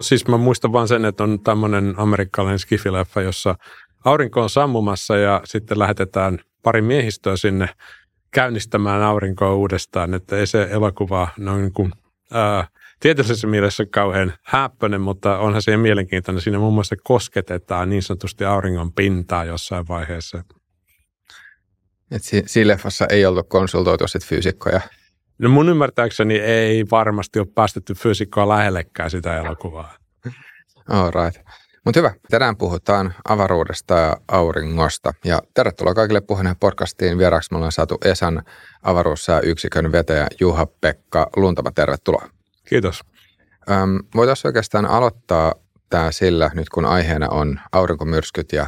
Siis mä muistan vaan sen, että on tämmöinen amerikkalainen skifileffa, jossa aurinko on sammumassa ja sitten lähetetään pari miehistöä sinne käynnistämään aurinkoa uudestaan, että ei se elokuva noin niin kuin, ää, tieteellisessä mielessä kauhean häppöinen, mutta onhan se mielenkiintoinen. Siinä muun muassa kosketetaan niin sanotusti auringon pintaa jossain vaiheessa. Et si- siinä leffassa ei ollut konsultoitu sit fyysikkoja. No mun ymmärtääkseni ei varmasti ole päästetty fyysikkoa lähellekään sitä elokuvaa. All right. Mutta hyvä, tänään puhutaan avaruudesta ja auringosta. Ja tervetuloa kaikille puheen podcastiin. Vieraaksi me ollaan saatu Esan avaruussääyksikön vetäjä Juha-Pekka Luntama. Tervetuloa. Kiitos. Öm, voitaisiin oikeastaan aloittaa tämä sillä, nyt kun aiheena on aurinkomyrskyt ja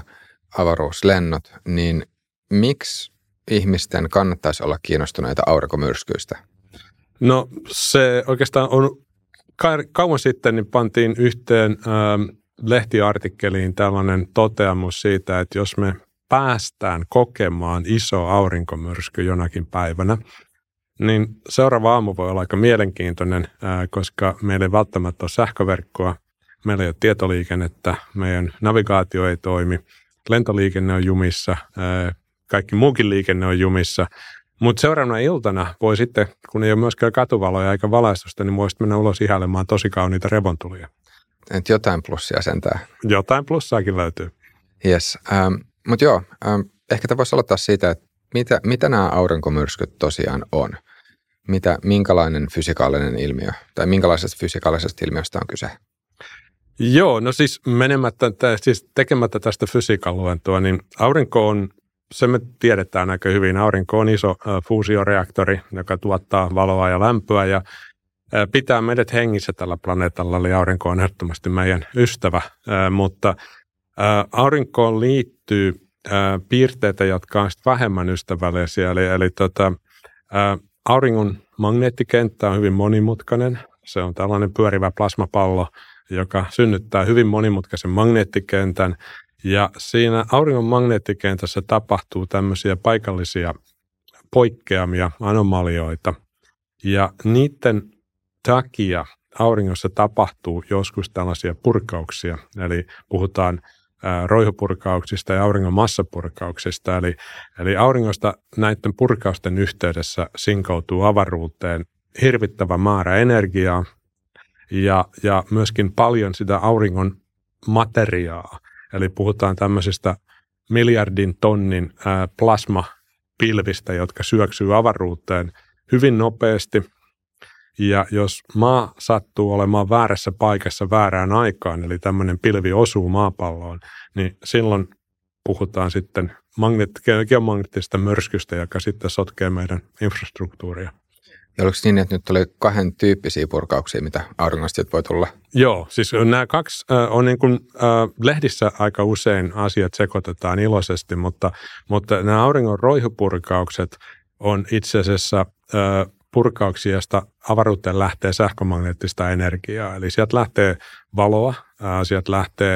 avaruuslennot, niin miksi ihmisten kannattaisi olla kiinnostuneita aurinkomyrskyistä? No se oikeastaan on kauan sitten niin pantiin yhteen ähm, lehtiartikkeliin tällainen toteamus siitä, että jos me päästään kokemaan iso aurinkomyrsky jonakin päivänä, niin seuraava aamu voi olla aika mielenkiintoinen, äh, koska meillä ei välttämättä ole sähköverkkoa, meillä ei ole tietoliikennettä, meidän navigaatio ei toimi, lentoliikenne on jumissa, äh, kaikki muukin liikenne on jumissa. Mutta seuraavana iltana voi sitten, kun ei ole myöskään katuvaloja eikä valaistusta, niin voisit mennä ulos ihailemaan tosi kauniita revontulia. Et jotain plussia sentään. Jotain plussaakin löytyy. Yes. Ähm, Mutta joo, ähm, ehkä tämä voisi aloittaa siitä, että mitä, mitä nämä aurinkomyrskyt tosiaan on? Mitä, minkälainen fysikaalinen ilmiö, tai minkälaisesta fysikaalisesta ilmiöstä on kyse? Joo, no siis menemättä, siis tekemättä tästä fysiikan niin aurinko on se me tiedetään aika hyvin. Aurinko on iso fuusioreaktori, joka tuottaa valoa ja lämpöä ja pitää meidät hengissä tällä planeetalla, eli aurinko on ehdottomasti meidän ystävä, mutta aurinkoon liittyy piirteitä, jotka ovat vähemmän ystävällisiä, eli, eli tota, auringon magneettikenttä on hyvin monimutkainen. Se on tällainen pyörivä plasmapallo, joka synnyttää hyvin monimutkaisen magneettikentän, ja siinä auringon magneettikentässä tapahtuu tämmöisiä paikallisia poikkeamia, anomalioita. Ja niiden takia auringossa tapahtuu joskus tällaisia purkauksia. Eli puhutaan roihupurkauksista ja auringon massapurkauksista. Eli, eli auringosta näiden purkausten yhteydessä sinkoutuu avaruuteen hirvittävä määrä energiaa ja, ja myöskin paljon sitä auringon materiaa, Eli puhutaan tämmöisistä miljardin tonnin plasmapilvistä, jotka syöksyy avaruuteen hyvin nopeasti. Ja jos maa sattuu olemaan väärässä paikassa väärään aikaan, eli tämmöinen pilvi osuu maapalloon, niin silloin puhutaan sitten magneet- geomagneettisesta myrskystä, joka sitten sotkee meidän infrastruktuuria. Ja oliko niin, että nyt oli kahden tyyppisiä purkauksia, mitä auringosta voi tulla? Joo, siis nämä kaksi äh, on niin kuin, äh, lehdissä aika usein asiat sekoitetaan iloisesti, mutta, mutta nämä auringon roihupurkaukset on itse asiassa äh, purkauksia, joista avaruuteen lähtee sähkömagneettista energiaa. Eli sieltä lähtee valoa, äh, sieltä lähtee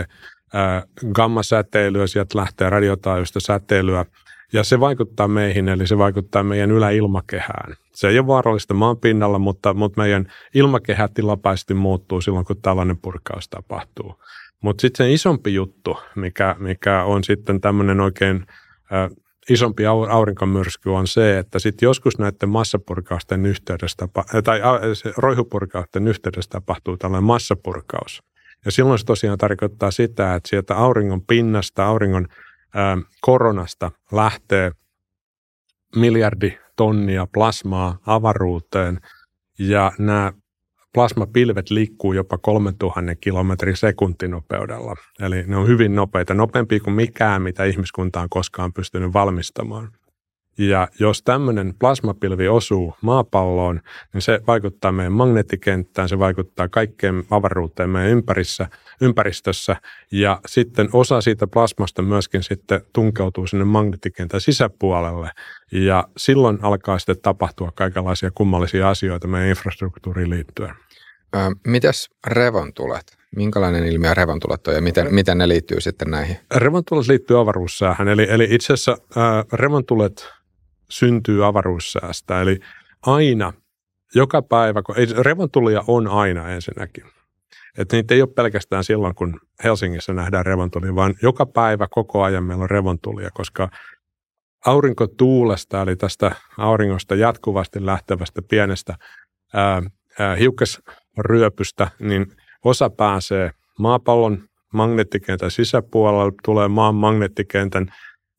äh, gammasäteilyä, sieltä lähtee radiotaajuista säteilyä, ja se vaikuttaa meihin, eli se vaikuttaa meidän yläilmakehään. Se ei ole vaarallista maan pinnalla, mutta, mutta meidän ilmakehä tilapäisesti muuttuu silloin, kun tällainen purkaus tapahtuu. Mutta sitten se isompi juttu, mikä, mikä on sitten tämmöinen oikein äh, isompi aurinkomyrsky on se, että sitten joskus näiden massapurkausten yhteydessä, tai roihupurkausten yhteydessä tapahtuu tällainen massapurkaus. Ja silloin se tosiaan tarkoittaa sitä, että sieltä auringon pinnasta, auringon koronasta lähtee miljardi tonnia plasmaa avaruuteen ja nämä plasmapilvet liikkuu jopa 3000 kilometrin sekuntinopeudella. Eli ne on hyvin nopeita, nopeampia kuin mikään, mitä ihmiskunta on koskaan pystynyt valmistamaan. Ja jos tämmöinen plasmapilvi osuu maapalloon, niin se vaikuttaa meidän magneettikenttään, se vaikuttaa kaikkeen avaruuteen meidän ympärissä, ympäristössä. Ja sitten osa siitä plasmasta myöskin sitten tunkeutuu sinne magneettikentän sisäpuolelle. Ja silloin alkaa sitten tapahtua kaikenlaisia kummallisia asioita meidän infrastruktuuriin liittyen. Ö, mitäs revontulet? Minkälainen ilmiö revontulet on ja miten, miten ne liittyy sitten näihin? Revontulet liittyy avaruussäähän. Eli, eli itse asiassa äh, revontulet syntyy avaruussäästä. Eli aina, joka päivä, kun ei, revontulia on aina ensinnäkin. Että niitä ei ole pelkästään silloin, kun Helsingissä nähdään revontulia, vaan joka päivä koko ajan meillä on revontulia, koska aurinkotuulesta, eli tästä auringosta jatkuvasti lähtevästä pienestä ää, ää, hiukkasryöpystä, niin osa pääsee maapallon magneettikentän sisäpuolelle, tulee maan magneettikentän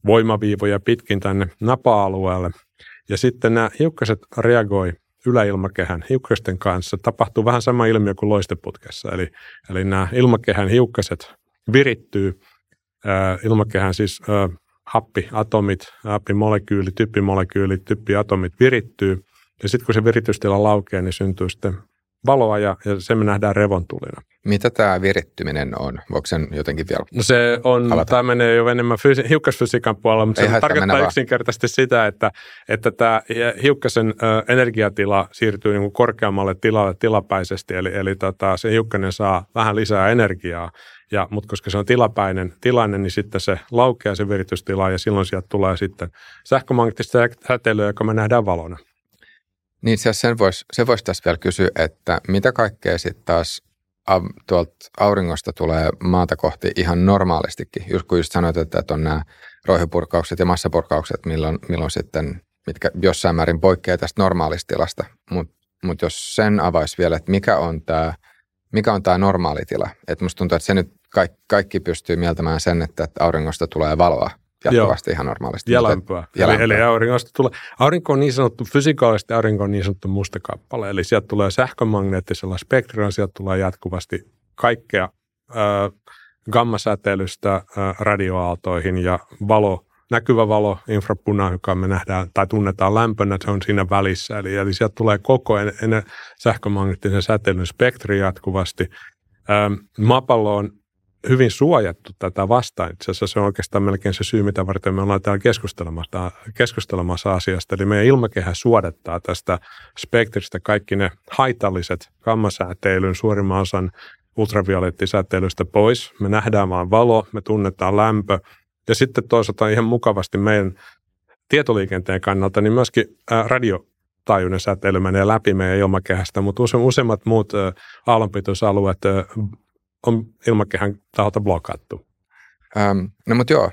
voimaviivoja pitkin tänne napa-alueelle. Ja sitten nämä hiukkaset reagoi yläilmakehän hiukkasten kanssa. Tapahtuu vähän sama ilmiö kuin loisteputkessa. Eli, eli nämä ilmakehän hiukkaset virittyy ää, ilmakehän siis ää, happiatomit, happimolekyyli, typpimolekyyli, typpiatomit virittyy. Ja sitten kun se viritystila laukeaa, niin syntyy sitten valoa ja, ja se me nähdään revontulina. Mitä tämä virittyminen on? Voiko sen jotenkin vielä No se on, tämä menee jo enemmän fyysi- hiukkasfysiikan puolella, mutta Ei se tarkoittaa yksinkertaisesti sitä, että, että tämä hiukkasen ö, energiatila siirtyy niin kuin korkeammalle tilalle tilapäisesti, eli, eli tota, se hiukkanen saa vähän lisää energiaa, ja, mutta koska se on tilapäinen tilanne, niin sitten se laukeaa se viritystila ja silloin sieltä tulee sitten sähkömagneettista säteilyä, joka me nähdään valona. Niin se sen voisi se vois tässä vielä kysyä, että mitä kaikkea sitten taas tuolta auringosta tulee maata kohti ihan normaalistikin. Just kun just sanoit, että on nämä roihipurkaukset ja massapurkaukset, milloin, milloin sitten, mitkä jossain määrin poikkeaa tästä normaalista tilasta. Mutta mut jos sen avaisi vielä, että mikä on tämä mikä on tämä normaali tila. Että musta tuntuu, että se nyt kaikki, kaikki pystyy mieltämään sen, että auringosta tulee valoa jatkuvasti Joo. ihan normaalisti. Ja lämpöä. Eli, eli auringosta tulee, aurinko on niin sanottu, fysikaalisesti aurinko on niin sanottu musta kappale, eli sieltä tulee sähkömagneettisella spektrillä, sieltä tulee jatkuvasti kaikkea äh, gammasäteilystä äh, radioaaltoihin ja valo, näkyvä valo, infrapuna, joka me nähdään tai tunnetaan lämpönä, se on siinä välissä. Eli, eli sieltä tulee koko ajan sähkömagneettisen säteilyn spektri jatkuvasti. Ähm, maapallo on hyvin suojattu tätä vastaan. Itse asiassa se on oikeastaan melkein se syy, mitä varten me ollaan täällä keskustelemassa, keskustelemassa asiasta. Eli meidän ilmakehä suodattaa tästä spektristä kaikki ne haitalliset gammasääteilyn suurimman osan ultraviolettisäteilystä pois. Me nähdään vain valo, me tunnetaan lämpö ja sitten toisaalta ihan mukavasti meidän tietoliikenteen kannalta, niin myöskin radio taajuinen säteily menee läpi meidän ilmakehästä, mutta use, useimmat muut aallonpituusalueet on ilmakehän taholta blokattu. Ähm, no mutta joo,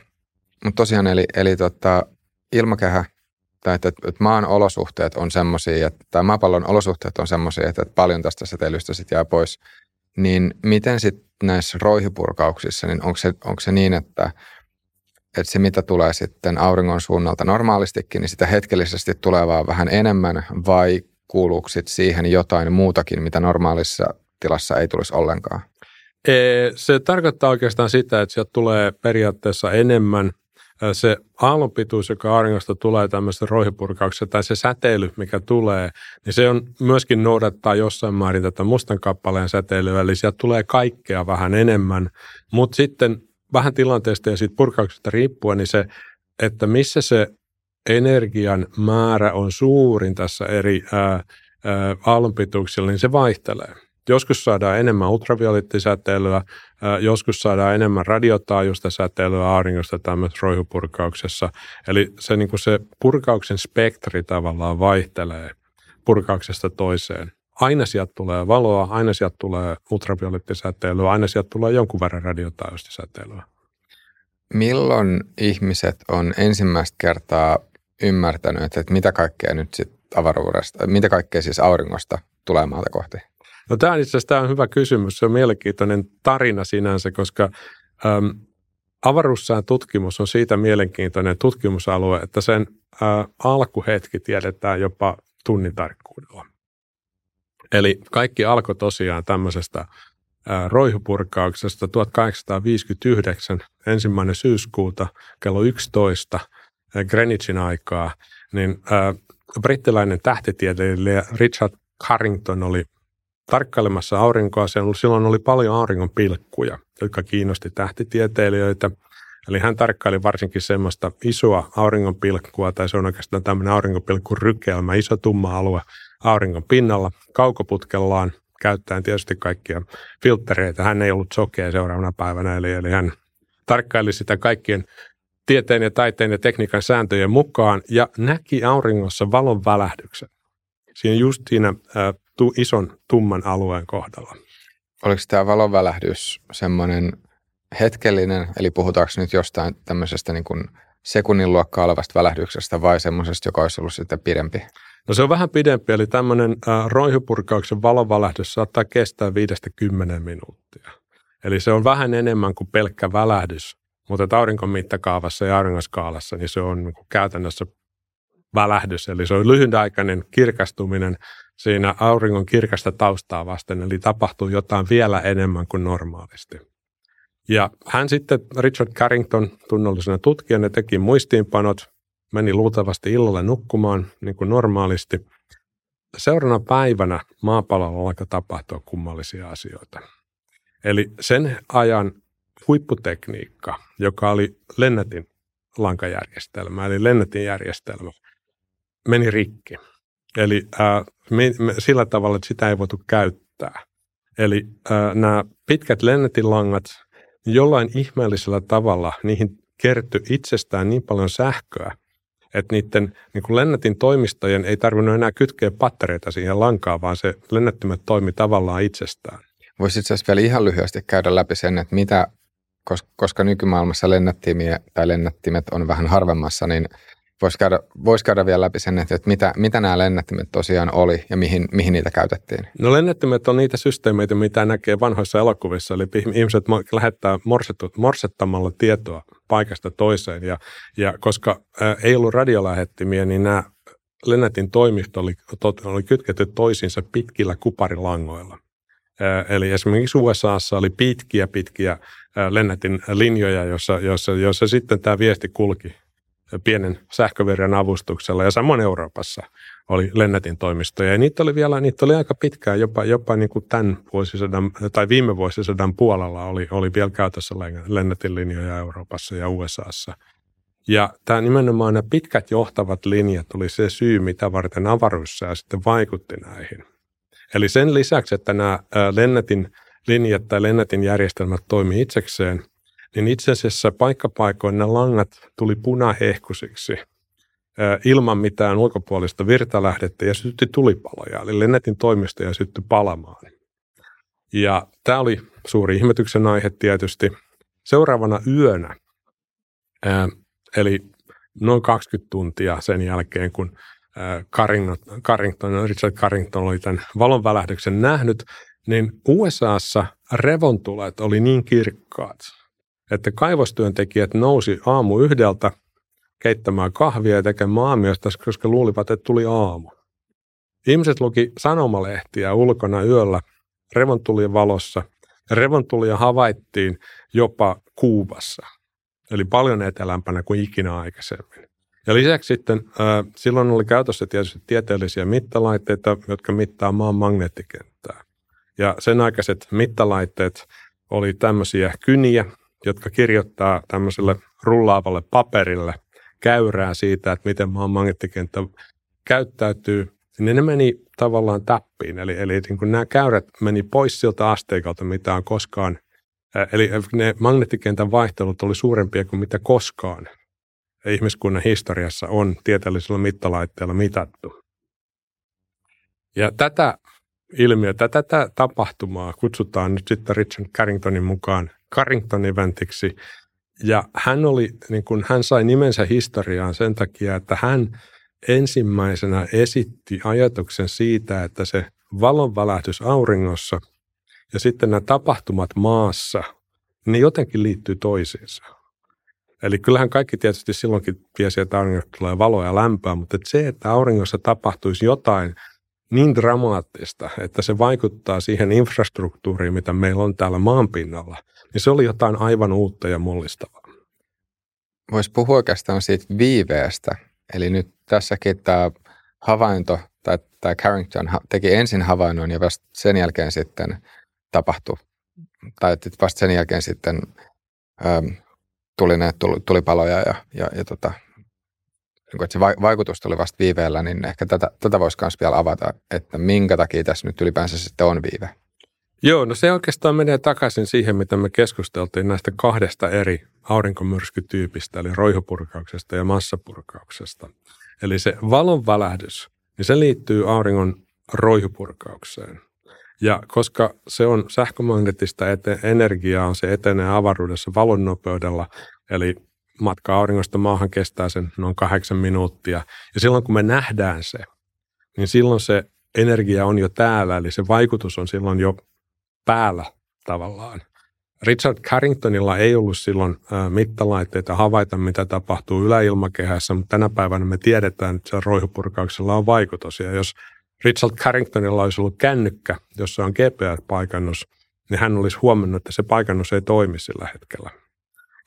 mutta tosiaan eli, eli tota, ilmakehä tai että, että maan olosuhteet on semmoisia, tai maapallon olosuhteet on semmoisia, että, että paljon tästä säteilystä sitten jää pois, niin miten sitten näissä roihipurkauksissa, niin onko se, onko se niin, että, että se mitä tulee sitten auringon suunnalta normaalistikin, niin sitä hetkellisesti tulee vaan vähän enemmän vai kuuluuko siihen jotain muutakin, mitä normaalissa tilassa ei tulisi ollenkaan? Se tarkoittaa oikeastaan sitä, että sieltä tulee periaatteessa enemmän. Se aallonpituus, joka auringosta tulee tämmöistä roihipurkauksessa, tai se säteily, mikä tulee, niin se on myöskin noudattaa jossain määrin tätä mustan kappaleen säteilyä, eli sieltä tulee kaikkea vähän enemmän, mutta sitten vähän tilanteesta ja siitä purkauksesta riippuen, niin se, että missä se energian määrä on suurin tässä eri ää, ää, aallonpituuksilla, niin se vaihtelee. Joskus saadaan enemmän ultraviolettisäteilyä, joskus saadaan enemmän radiotaajuista säteilyä auringosta tämmöisessä roihupurkauksessa. Eli se, niin kuin se purkauksen spektri tavallaan vaihtelee purkauksesta toiseen. Aina sieltä tulee valoa, aina sieltä tulee ultraviolettisäteilyä, aina sieltä tulee jonkun verran radiotaajuista säteilyä. Milloin ihmiset on ensimmäistä kertaa ymmärtänyt, että mitä kaikkea nyt sitten avaruudesta, mitä kaikkea siis auringosta tulee maata kohti? No tämä itse asiassa tämä on hyvä kysymys. Se on mielenkiintoinen tarina sinänsä, koska äm, avaruussään tutkimus on siitä mielenkiintoinen tutkimusalue, että sen ä, alkuhetki tiedetään jopa tunnin tarkkuudella. Eli kaikki alkoi tosiaan tämmöisestä roihupurkauksesta 1859 ensimmäinen syyskuuta kello 11 ä, Greenwichin aikaa, niin ä, brittiläinen tähtitieteilijä Richard Carrington oli tarkkailemassa aurinkoa. Silloin oli paljon auringon pilkkuja, jotka kiinnosti tähtitieteilijöitä. Eli hän tarkkaili varsinkin semmoista isoa auringonpilkkua, tai se on oikeastaan tämmöinen auringonpilkkurykelmä, iso tumma alue auringon pinnalla kaukoputkellaan, käyttäen tietysti kaikkia filtreitä. Hän ei ollut sokea seuraavana päivänä, eli, eli hän tarkkaili sitä kaikkien tieteen ja taiteen ja tekniikan sääntöjen mukaan ja näki auringossa valon välähdyksen. Siinä just siinä ä, tu, ison tumman alueen kohdalla. Oliko tämä valonvälähdys semmoinen hetkellinen, eli puhutaanko nyt jostain tämmöisestä niin kuin sekunnin luokkaa olevasta välähdyksestä vai semmoisesta, joka olisi ollut sitten pidempi? No se on vähän pidempi, eli tämmöinen äh, roihupurkauksen valonvälähdys saattaa kestää 5-10 minuuttia. Eli se on vähän enemmän kuin pelkkä välähdys, mutta aurinkon mittakaavassa ja auringoskaalassa niin se on niin kuin käytännössä välähdys, eli se on lyhytaikainen kirkastuminen siinä auringon kirkasta taustaa vasten, eli tapahtuu jotain vielä enemmän kuin normaalisti. Ja hän sitten, Richard Carrington, tunnollisena tutkijana, teki muistiinpanot, meni luultavasti illalle nukkumaan niin kuin normaalisti. Seuraavana päivänä maapallolla alkoi tapahtua kummallisia asioita. Eli sen ajan huipputekniikka, joka oli Lennetin lankajärjestelmä, eli Lennetin järjestelmä, meni rikki. Eli äh, me, me, sillä tavalla, että sitä ei voitu käyttää. Eli äh, nämä pitkät Lennetin langat, jollain ihmeellisellä tavalla niihin kertyi itsestään niin paljon sähköä, että niiden niin kuin Lennetin toimistojen ei tarvinnut enää kytkeä pattereita siihen lankaan, vaan se lennettimet toimi tavallaan itsestään. Voisi itse asiassa vielä ihan lyhyesti käydä läpi sen, että mitä, koska nykymaailmassa lennättimiä tai lennättimet on vähän harvemmassa, niin voisi käydä, vois käydä vielä läpi sen, että mitä, mitä nämä lennättimet tosiaan oli ja mihin, mihin niitä käytettiin? No lennättimet on niitä systeemeitä, mitä näkee vanhoissa elokuvissa, eli ihmiset lähettää morsettamalla tietoa paikasta toiseen, ja, ja koska ää, ei ollut radiolähettimiä, niin nämä lennätin toimisto oli, oli kytketty toisiinsa pitkillä kuparilangoilla. Eli esimerkiksi USAssa oli pitkiä, pitkiä lennätin linjoja, jossa, jossa, jossa sitten tämä viesti kulki pienen sähköverjan avustuksella. Ja samoin Euroopassa oli lennätin toimistoja. Ja niitä oli vielä, niitä oli aika pitkään, jopa, jopa niin kuin tämän vuosisadan, tai viime vuosisadan puolella oli, oli vielä käytössä lennätin linjoja Euroopassa ja USAssa. Ja tämä nimenomaan nämä pitkät johtavat linjat oli se syy, mitä varten avaruussää sitten vaikutti näihin. Eli sen lisäksi, että nämä lennätin linjat tai lennätin järjestelmät toimii itsekseen, niin itse asiassa paikkapaikoin ne langat tuli punahehkusiksi ilman mitään ulkopuolista virtalähdettä ja sytti tulipaloja, eli lennätin toimistoja syttyi palamaan. Ja tämä oli suuri ihmetyksen aihe tietysti. Seuraavana yönä, eli noin 20 tuntia sen jälkeen, kun Carrington, Richard Carrington oli tämän valonvälähdyksen nähnyt, niin USAssa revontulet oli niin kirkkaat, kaivostyöntekijät nousi aamu yhdeltä keittämään kahvia ja tekemään aamiosta, koska luulivat, että tuli aamu. Ihmiset luki sanomalehtiä ulkona yöllä revontulien valossa. Revontulia havaittiin jopa Kuubassa, eli paljon etelämpänä kuin ikinä aikaisemmin. Ja lisäksi sitten silloin oli käytössä tietysti tieteellisiä mittalaitteita, jotka mittaa maan magneettikenttää. Ja sen aikaiset mittalaitteet oli tämmöisiä kyniä, jotka kirjoittaa tämmöiselle rullaavalle paperille käyrää siitä, että miten maan magneettikenttä käyttäytyy, niin ne meni tavallaan täppiin. Eli, eli niin kuin nämä käyrät meni pois siltä asteikalta, mitä on koskaan, eli ne magneettikentän vaihtelut oli suurempia kuin mitä koskaan ihmiskunnan historiassa on tieteellisellä mittalaitteella mitattu. Ja tätä ilmiötä, tätä tapahtumaa kutsutaan nyt sitten Richard Carringtonin mukaan Carrington-eventiksi. Ja hän, oli, niin kuin, hän sai nimensä historiaan sen takia, että hän ensimmäisenä esitti ajatuksen siitä, että se valonvälähdys auringossa ja sitten nämä tapahtumat maassa, ne jotenkin liittyy toisiinsa. Eli kyllähän kaikki tietysti silloinkin tiesi, että auringossa tulee valoa ja lämpöä, mutta että se, että auringossa tapahtuisi jotain niin dramaattista, että se vaikuttaa siihen infrastruktuuriin, mitä meillä on täällä maanpinnalla, niin se oli jotain aivan uutta ja mullistavaa. Voisi puhua oikeastaan siitä viiveestä. Eli nyt tässäkin tämä havainto, tai tämä Carrington teki ensin havainnon ja vasta sen jälkeen sitten tapahtui, tai vasta sen jälkeen sitten ähm, tuli ne tulipaloja ja, ja, ja tota, niin että se vaikutus tuli vasta viiveellä, niin ehkä tätä, tätä voisi myös vielä avata, että minkä takia tässä nyt ylipäänsä sitten on viive. Joo, no se oikeastaan menee takaisin siihen, mitä me keskusteltiin näistä kahdesta eri aurinkomyrskytyypistä, eli roihopurkauksesta ja massapurkauksesta. Eli se valonvälähdys, niin se liittyy auringon roihupurkaukseen. Ja koska se on sähkömagneettista ete- energiaa, se etenee avaruudessa valon nopeudella, eli matka auringosta maahan kestää sen noin kahdeksan minuuttia. Ja silloin kun me nähdään se, niin silloin se energia on jo täällä, eli se vaikutus on silloin jo päällä tavallaan. Richard Carringtonilla ei ollut silloin mittalaitteita havaita, mitä tapahtuu yläilmakehässä, mutta tänä päivänä me tiedetään, että se roihupurkauksella on vaikutus. Ja jos Richard Carringtonilla olisi ollut kännykkä, jossa on GPS-paikannus, niin hän olisi huomannut, että se paikannus ei toimi sillä hetkellä.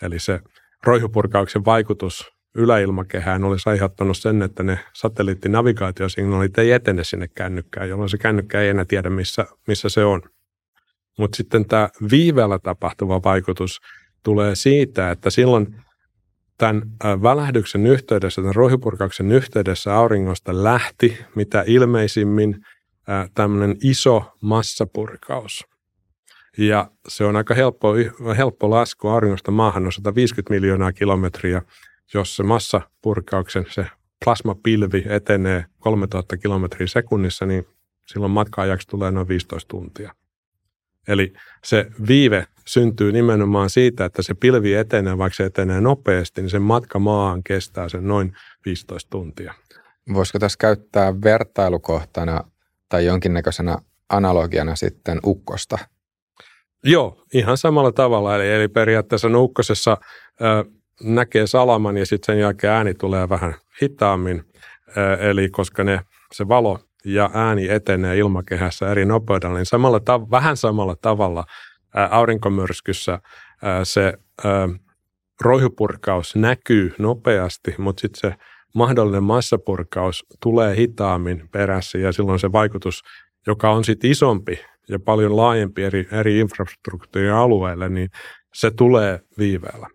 Eli se roihupurkauksen vaikutus yläilmakehään olisi aiheuttanut sen, että ne satelliittinavigaatiosignaalit ei etene sinne kännykkään, jolloin se kännykkä ei enää tiedä, missä, missä se on. Mutta sitten tämä viiveellä tapahtuva vaikutus tulee siitä, että silloin tämän välähdyksen yhteydessä, tämän rohjupurkauksen yhteydessä auringosta lähti mitä ilmeisimmin tämmöinen iso massapurkaus. Ja se on aika helppo, helppo lasku auringosta maahan on 150 miljoonaa kilometriä, jos se massapurkauksen, se plasmapilvi etenee 3000 kilometriä sekunnissa, niin silloin matka-ajaksi tulee noin 15 tuntia. Eli se viive syntyy nimenomaan siitä, että se pilvi etenee, vaikka se etenee nopeasti, niin sen matka maahan kestää sen noin 15 tuntia. Voisiko tässä käyttää vertailukohtana tai jonkinnäköisenä analogiana sitten ukkosta? Joo, ihan samalla tavalla. Eli, eli periaatteessa ukkosessa ö, näkee salaman ja sitten sen jälkeen ääni tulee vähän hitaammin. Ö, eli koska ne, se valo ja ääni etenee ilmakehässä eri nopeudella, niin samalla ta- vähän samalla tavalla ää, aurinkomyrskyssä ää, se ää, roihupurkaus näkyy nopeasti, mutta sitten se mahdollinen massapurkaus tulee hitaammin perässä ja silloin se vaikutus, joka on sitten isompi ja paljon laajempi eri, eri infrastruktuurin alueille, niin se tulee viiveellä.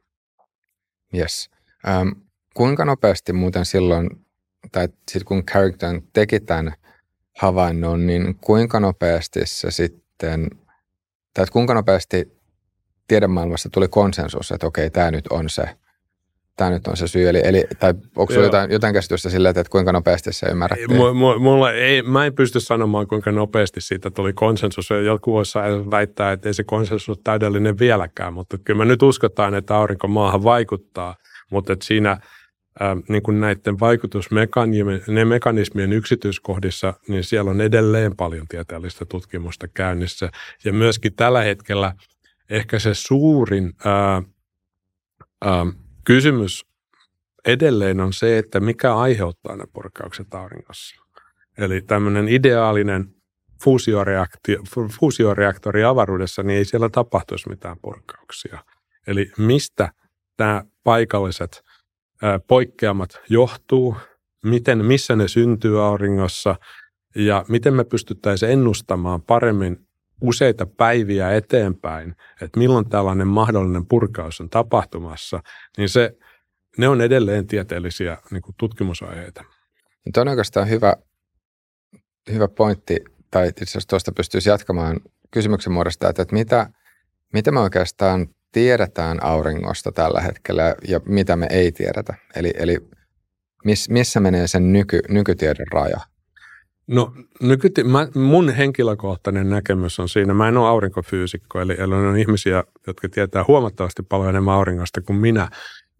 Yes. Ähm, kuinka nopeasti muuten silloin, tai sitten kun Carrington teki tämän havainnon, niin kuinka nopeasti se sitten, tai kuinka nopeasti tiedemaailmassa tuli konsensus, että okei, tämä nyt on se, tämä nyt on se syy, eli, eli tai onko sinulla jotain, jotain käsitystä sillä, että kuinka nopeasti se ymmärrettiin? Mulla ei, mä en pysty sanomaan, kuinka nopeasti siitä tuli konsensus. Joku voisi väittää, että ei se konsensus ole täydellinen vieläkään, mutta kyllä me nyt uskotaan, että aurinko maahan vaikuttaa, mutta että siinä – niin kuin näiden vaikutusmekanismien mekanismien yksityiskohdissa, niin siellä on edelleen paljon tieteellistä tutkimusta käynnissä. Ja myöskin tällä hetkellä ehkä se suurin ää, ää, kysymys edelleen on se, että mikä aiheuttaa ne purkaukset auringossa. Eli tämmöinen ideaalinen fuusioreaktori avaruudessa, niin ei siellä tapahtuisi mitään purkauksia. Eli mistä tämä paikalliset poikkeamat johtuu, miten, missä ne syntyy auringossa ja miten me pystyttäisiin ennustamaan paremmin useita päiviä eteenpäin, että milloin tällainen mahdollinen purkaus on tapahtumassa, niin se, ne on edelleen tieteellisiä niin kuin tutkimusaiheita. Tuo on oikeastaan hyvä, hyvä pointti, tai itse asiassa tuosta pystyisi jatkamaan kysymyksen muodosta, että, että mitä, mitä me oikeastaan tiedetään auringosta tällä hetkellä ja mitä me ei tiedetä? Eli, eli miss, missä menee sen nyky, nykytiedon raja? No nykyti, mä, mun henkilökohtainen näkemys on siinä, mä en ole aurinkofyysikko, eli, eli on ihmisiä, jotka tietää huomattavasti paljon enemmän auringosta kuin minä,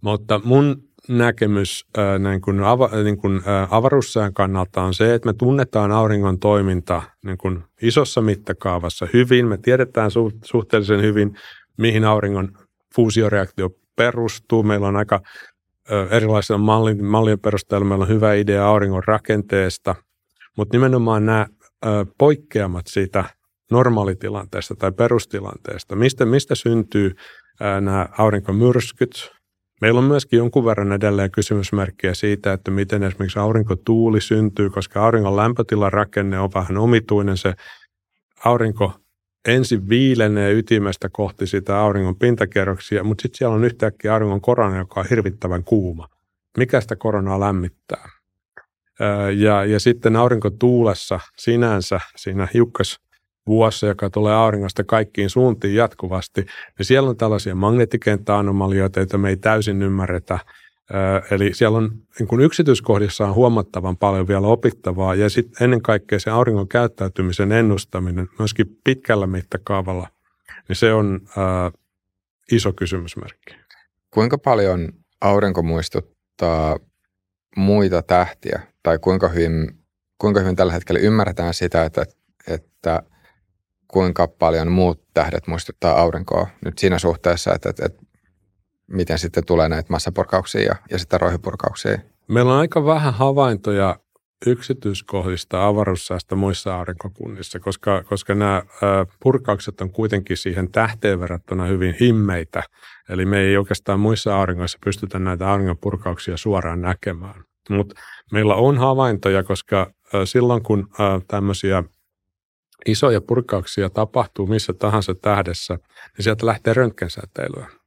mutta mun näkemys äh, niin kuin, ava, niin kuin, äh, avaruussään kannalta on se, että me tunnetaan auringon toiminta niin kuin isossa mittakaavassa hyvin, me tiedetään su, suhteellisen hyvin, mihin auringon fuusioreaktio perustuu. Meillä on aika erilaisia mallin, mallien perusteella meillä on hyvä idea auringon rakenteesta, mutta nimenomaan nämä poikkeamat siitä normaalitilanteesta tai perustilanteesta, mistä, mistä syntyy nämä aurinkomyrskyt. Meillä on myöskin jonkun verran edelleen kysymysmerkkiä siitä, että miten esimerkiksi aurinkotuuli syntyy, koska auringon lämpötilan rakenne on vähän omituinen. Se aurinko ensin viilenee ytimestä kohti sitä auringon pintakerroksia, mutta sitten siellä on yhtäkkiä auringon korona, joka on hirvittävän kuuma. Mikä sitä koronaa lämmittää? Ja, ja sitten aurinkotuulessa sinänsä siinä hiukkas vuossa, joka tulee auringosta kaikkiin suuntiin jatkuvasti, niin siellä on tällaisia magneettikenttäanomalioita, joita me ei täysin ymmärretä. Eli siellä on niin kuin yksityiskohdissa on huomattavan paljon vielä opittavaa ja sitten ennen kaikkea se auringon käyttäytymisen ennustaminen myöskin pitkällä mittakaavalla, niin se on ää, iso kysymysmerkki. Kuinka paljon aurinko muistuttaa muita tähtiä tai kuinka hyvin, kuinka hyvin tällä hetkellä ymmärretään sitä, että, että kuinka paljon muut tähdet muistuttaa aurinkoa nyt siinä suhteessa, että, että, että miten sitten tulee näitä massapurkauksia ja, ja sitten roihipurkauksia? Meillä on aika vähän havaintoja yksityiskohdista avaruussäästä muissa aurinkokunnissa, koska, koska nämä purkaukset on kuitenkin siihen tähteen verrattuna hyvin himmeitä. Eli me ei oikeastaan muissa auringoissa pystytä näitä auringonpurkauksia suoraan näkemään. Mutta meillä on havaintoja, koska silloin kun tämmöisiä isoja purkauksia tapahtuu missä tahansa tähdessä, niin sieltä lähtee röntgensäteilyä.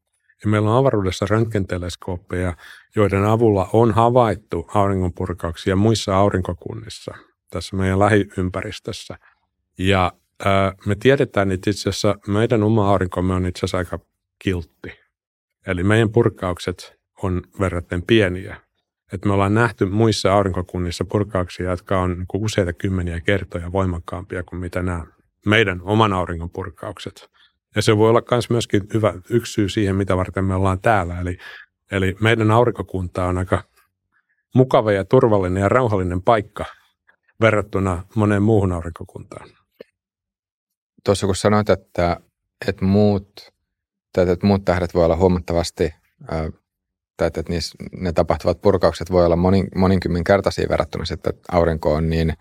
Ja meillä on avaruudessa röntgenteleskooppeja, joiden avulla on havaittu auringonpurkauksia muissa aurinkokunnissa tässä meidän lähiympäristössä. Ja ää, me tiedetään, että itse asiassa meidän oma aurinkomme on itse asiassa aika kiltti. Eli meidän purkaukset on verraten pieniä. Et me ollaan nähty muissa aurinkokunnissa purkauksia, jotka on niin useita kymmeniä kertoja voimakkaampia kuin mitä nämä meidän oman auringon purkaukset. Ja se voi olla myös myöskin hyvä yksi syy siihen, mitä varten me ollaan täällä. Eli, eli meidän aurinkokunta on aika mukava ja turvallinen ja rauhallinen paikka verrattuna moneen muuhun aurinkokuntaan. Tuossa kun sanoit, että, että, muut, että muut tähdet voi olla huomattavasti, tai että niissä, ne tapahtuvat purkaukset voi olla monin, moninkymmenkertaisia verrattuna sitten aurinkoon, niin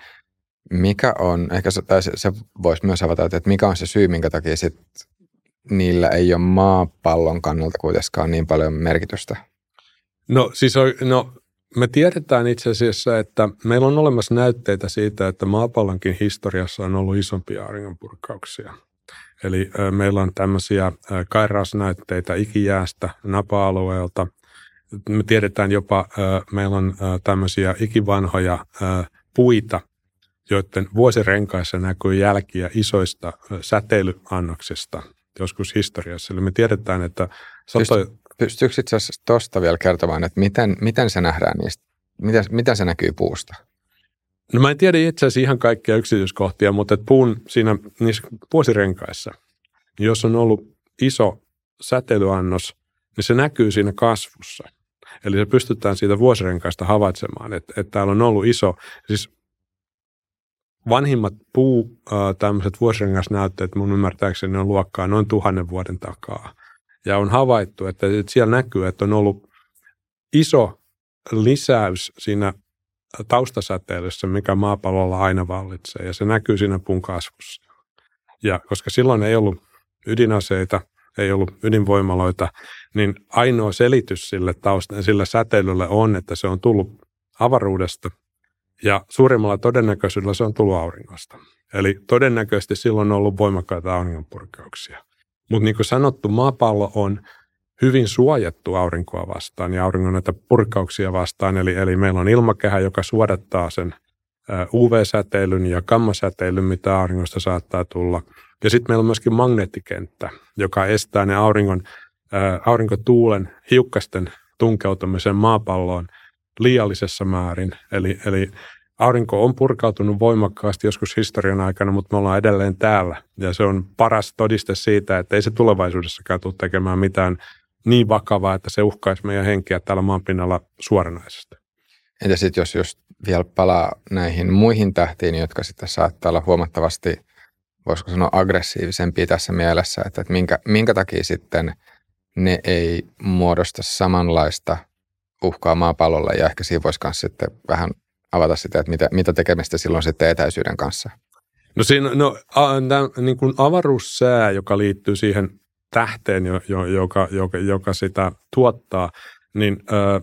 mikä on, ehkä se, tai se, se voisi myös avata, että mikä on se syy, minkä takia sit niillä ei ole maapallon kannalta kuitenkaan niin paljon merkitystä? No siis on, no, me tiedetään itse asiassa, että meillä on olemassa näytteitä siitä, että maapallonkin historiassa on ollut isompia auringonpurkauksia. Eli ö, meillä on tämmöisiä kairausnäytteitä ikijäästä napa-alueelta. Me tiedetään jopa, ö, meillä on tämmöisiä ikivanhoja puita, joiden vuosirenkaissa näkyy jälkiä isoista säteilyannoksista – joskus historiassa. Eli me tiedetään, että satoja... Pystyykö itse asiassa tuosta vielä kertomaan, että miten, miten se nähdään niistä, miten, miten se näkyy puusta? No mä en tiedä itse asiassa ihan kaikkia yksityiskohtia, mutta että puun siinä niissä vuosirenkaissa, jos on ollut iso säteilyannos, niin se näkyy siinä kasvussa. Eli se pystytään siitä vuosirenkaista havaitsemaan, että, että täällä on ollut iso, siis vanhimmat puu tämmöiset vuosirengasnäytteet mun ymmärtääkseni on luokkaa noin tuhannen vuoden takaa. Ja on havaittu, että, siellä näkyy, että on ollut iso lisäys siinä taustasäteilyssä, mikä maapallolla aina vallitsee, ja se näkyy siinä puun kasvussa. Ja koska silloin ei ollut ydinaseita, ei ollut ydinvoimaloita, niin ainoa selitys sille tausta, sille säteilylle on, että se on tullut avaruudesta – ja suurimmalla todennäköisyydellä se on tullut auringosta. Eli todennäköisesti silloin on ollut voimakkaita auringonpurkauksia. Mutta niin kuin sanottu, maapallo on hyvin suojattu aurinkoa vastaan ja auringon näitä purkauksia vastaan. Eli, eli meillä on ilmakehä, joka suodattaa sen UV-säteilyn ja gammasäteilyn, mitä auringosta saattaa tulla. Ja sitten meillä on myöskin magneettikenttä, joka estää ne auringon, aurinkotuulen hiukkasten tunkeutumisen maapalloon – liiallisessa määrin. Eli, eli aurinko on purkautunut voimakkaasti joskus historian aikana, mutta me ollaan edelleen täällä. Ja se on paras todiste siitä, että ei se tulevaisuudessakaan tule tekemään mitään niin vakavaa, että se uhkaisi meidän henkeä täällä maanpinnalla suoranaisesti. Entä sitten jos, jos vielä palaa näihin muihin tähtiin, jotka sitten saattaa olla huomattavasti, voisiko sanoa aggressiivisempia tässä mielessä, että, että minkä, minkä takia sitten ne ei muodosta samanlaista – uhkaa maapallolle ja ehkä siinä voisi sitten vähän avata sitä, että mitä, mitä tekemistä silloin sitten etäisyyden kanssa. No siinä no, a, tämän, niin kuin avaruussää, joka liittyy siihen tähteen, jo, jo, joka, joka, joka sitä tuottaa, niin ö,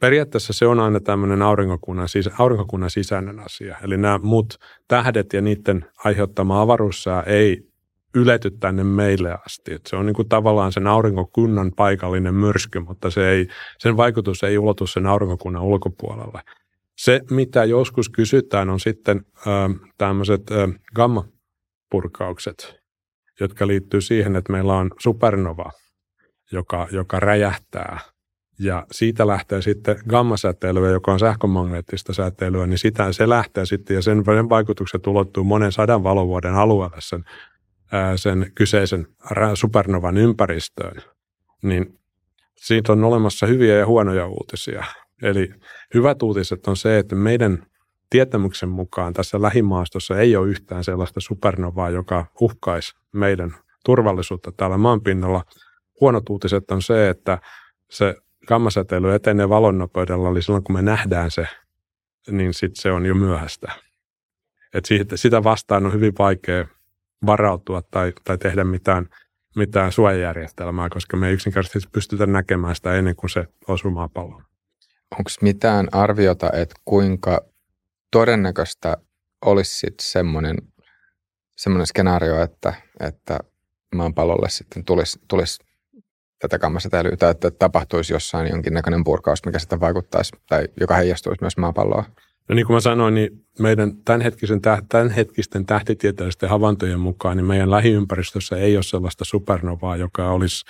periaatteessa se on aina tämmöinen aurinkokunnan, sis, aurinkokunnan sisäinen asia. Eli nämä muut tähdet ja niiden aiheuttama avaruussää ei ylety tänne meille asti. Et se on niin kuin tavallaan sen aurinkokunnan paikallinen myrsky, mutta se ei, sen vaikutus ei ulotu sen aurinkokunnan ulkopuolelle. Se, mitä joskus kysytään, on sitten tämmöiset ö, gamma-purkaukset, jotka liittyy siihen, että meillä on supernova, joka, joka räjähtää ja siitä lähtee sitten gammasäteilyä, joka on sähkömagneettista säteilyä, niin sitä se lähtee sitten ja sen vaikutukset ulottuu monen sadan valovuoden alueelle sen, sen kyseisen supernovan ympäristöön. Niin siitä on olemassa hyviä ja huonoja uutisia. Eli hyvät uutiset on se, että meidän tietämyksen mukaan tässä lähimaastossa ei ole yhtään sellaista supernovaa, joka uhkaisi meidän turvallisuutta täällä maanpinnalla. Huonot uutiset on se, että se gammasäteily etenee valonnopeudella, eli silloin kun me nähdään se, niin sitten se on jo myöhäistä. Et sitä vastaan on hyvin vaikea varautua tai, tai tehdä mitään, mitään suojajärjestelmää, koska me ei yksinkertaisesti pystytä näkemään sitä ennen kuin se osuu maapalloon. Onko mitään arviota, että kuinka todennäköistä olisi sitten semmoinen, semmoinen skenaario, että, että maapallolle sitten tulisi, tulisi tätä kammasäteilyä että tapahtuisi jossain jonkinnäköinen purkaus, mikä sitä vaikuttaisi tai joka heijastuisi myös maapalloa? No niin kuin mä sanoin, niin meidän tämänhetkisen, tämänhetkisten tähtitieteellisten havaintojen mukaan, niin meidän lähiympäristössä ei ole sellaista supernovaa, joka olisi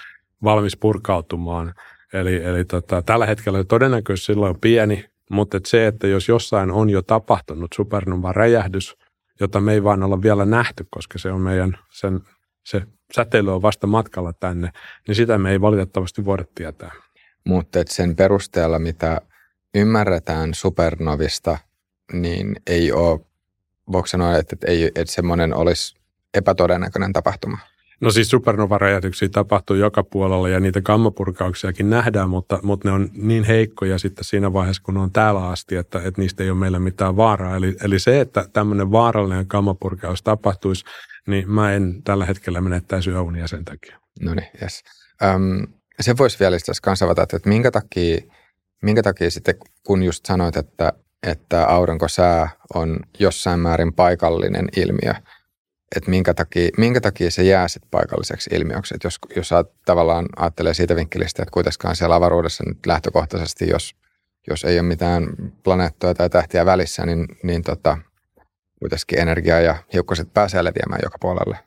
valmis purkautumaan. Eli, eli tota, tällä hetkellä todennäköisesti silloin on pieni, mutta et se, että jos jossain on jo tapahtunut supernova räjähdys, jota me ei vaan olla vielä nähty, koska se on meidän sen se säteily on vasta matkalla tänne, niin sitä me ei valitettavasti voida tietää. Mutta sen perusteella, mitä ymmärretään supernovista, niin ei ole, voiko sanoa, että, ei, että semmoinen olisi epätodennäköinen tapahtuma? No siis supernova-räjähdyksiä tapahtuu joka puolella ja niitä gammapurkauksiakin nähdään, mutta, mutta ne on niin heikkoja sitten siinä vaiheessa, kun ne on täällä asti, että, että niistä ei ole meillä mitään vaaraa. Eli, eli se, että tämmöinen vaarallinen gammapurkaus tapahtuisi, niin mä en tällä hetkellä menettäisi yöunia sen takia. No niin, yes. Öm, se voisi vielä itse asiassa että minkä takia, minkä takia sitten, kun just sanoit, että, että aurinkosää on jossain määrin paikallinen ilmiö, että minkä takia, minkä takia se jää sitten paikalliseksi ilmiöksi. Että jos, jos tavallaan ajattelee siitä vinkkelistä, että kuitenkaan siellä avaruudessa nyt lähtökohtaisesti, jos, jos ei ole mitään planeettoja tai tähtiä välissä, niin, niin tota, kuitenkin energiaa ja hiukkaset pääsee leviämään joka puolelle.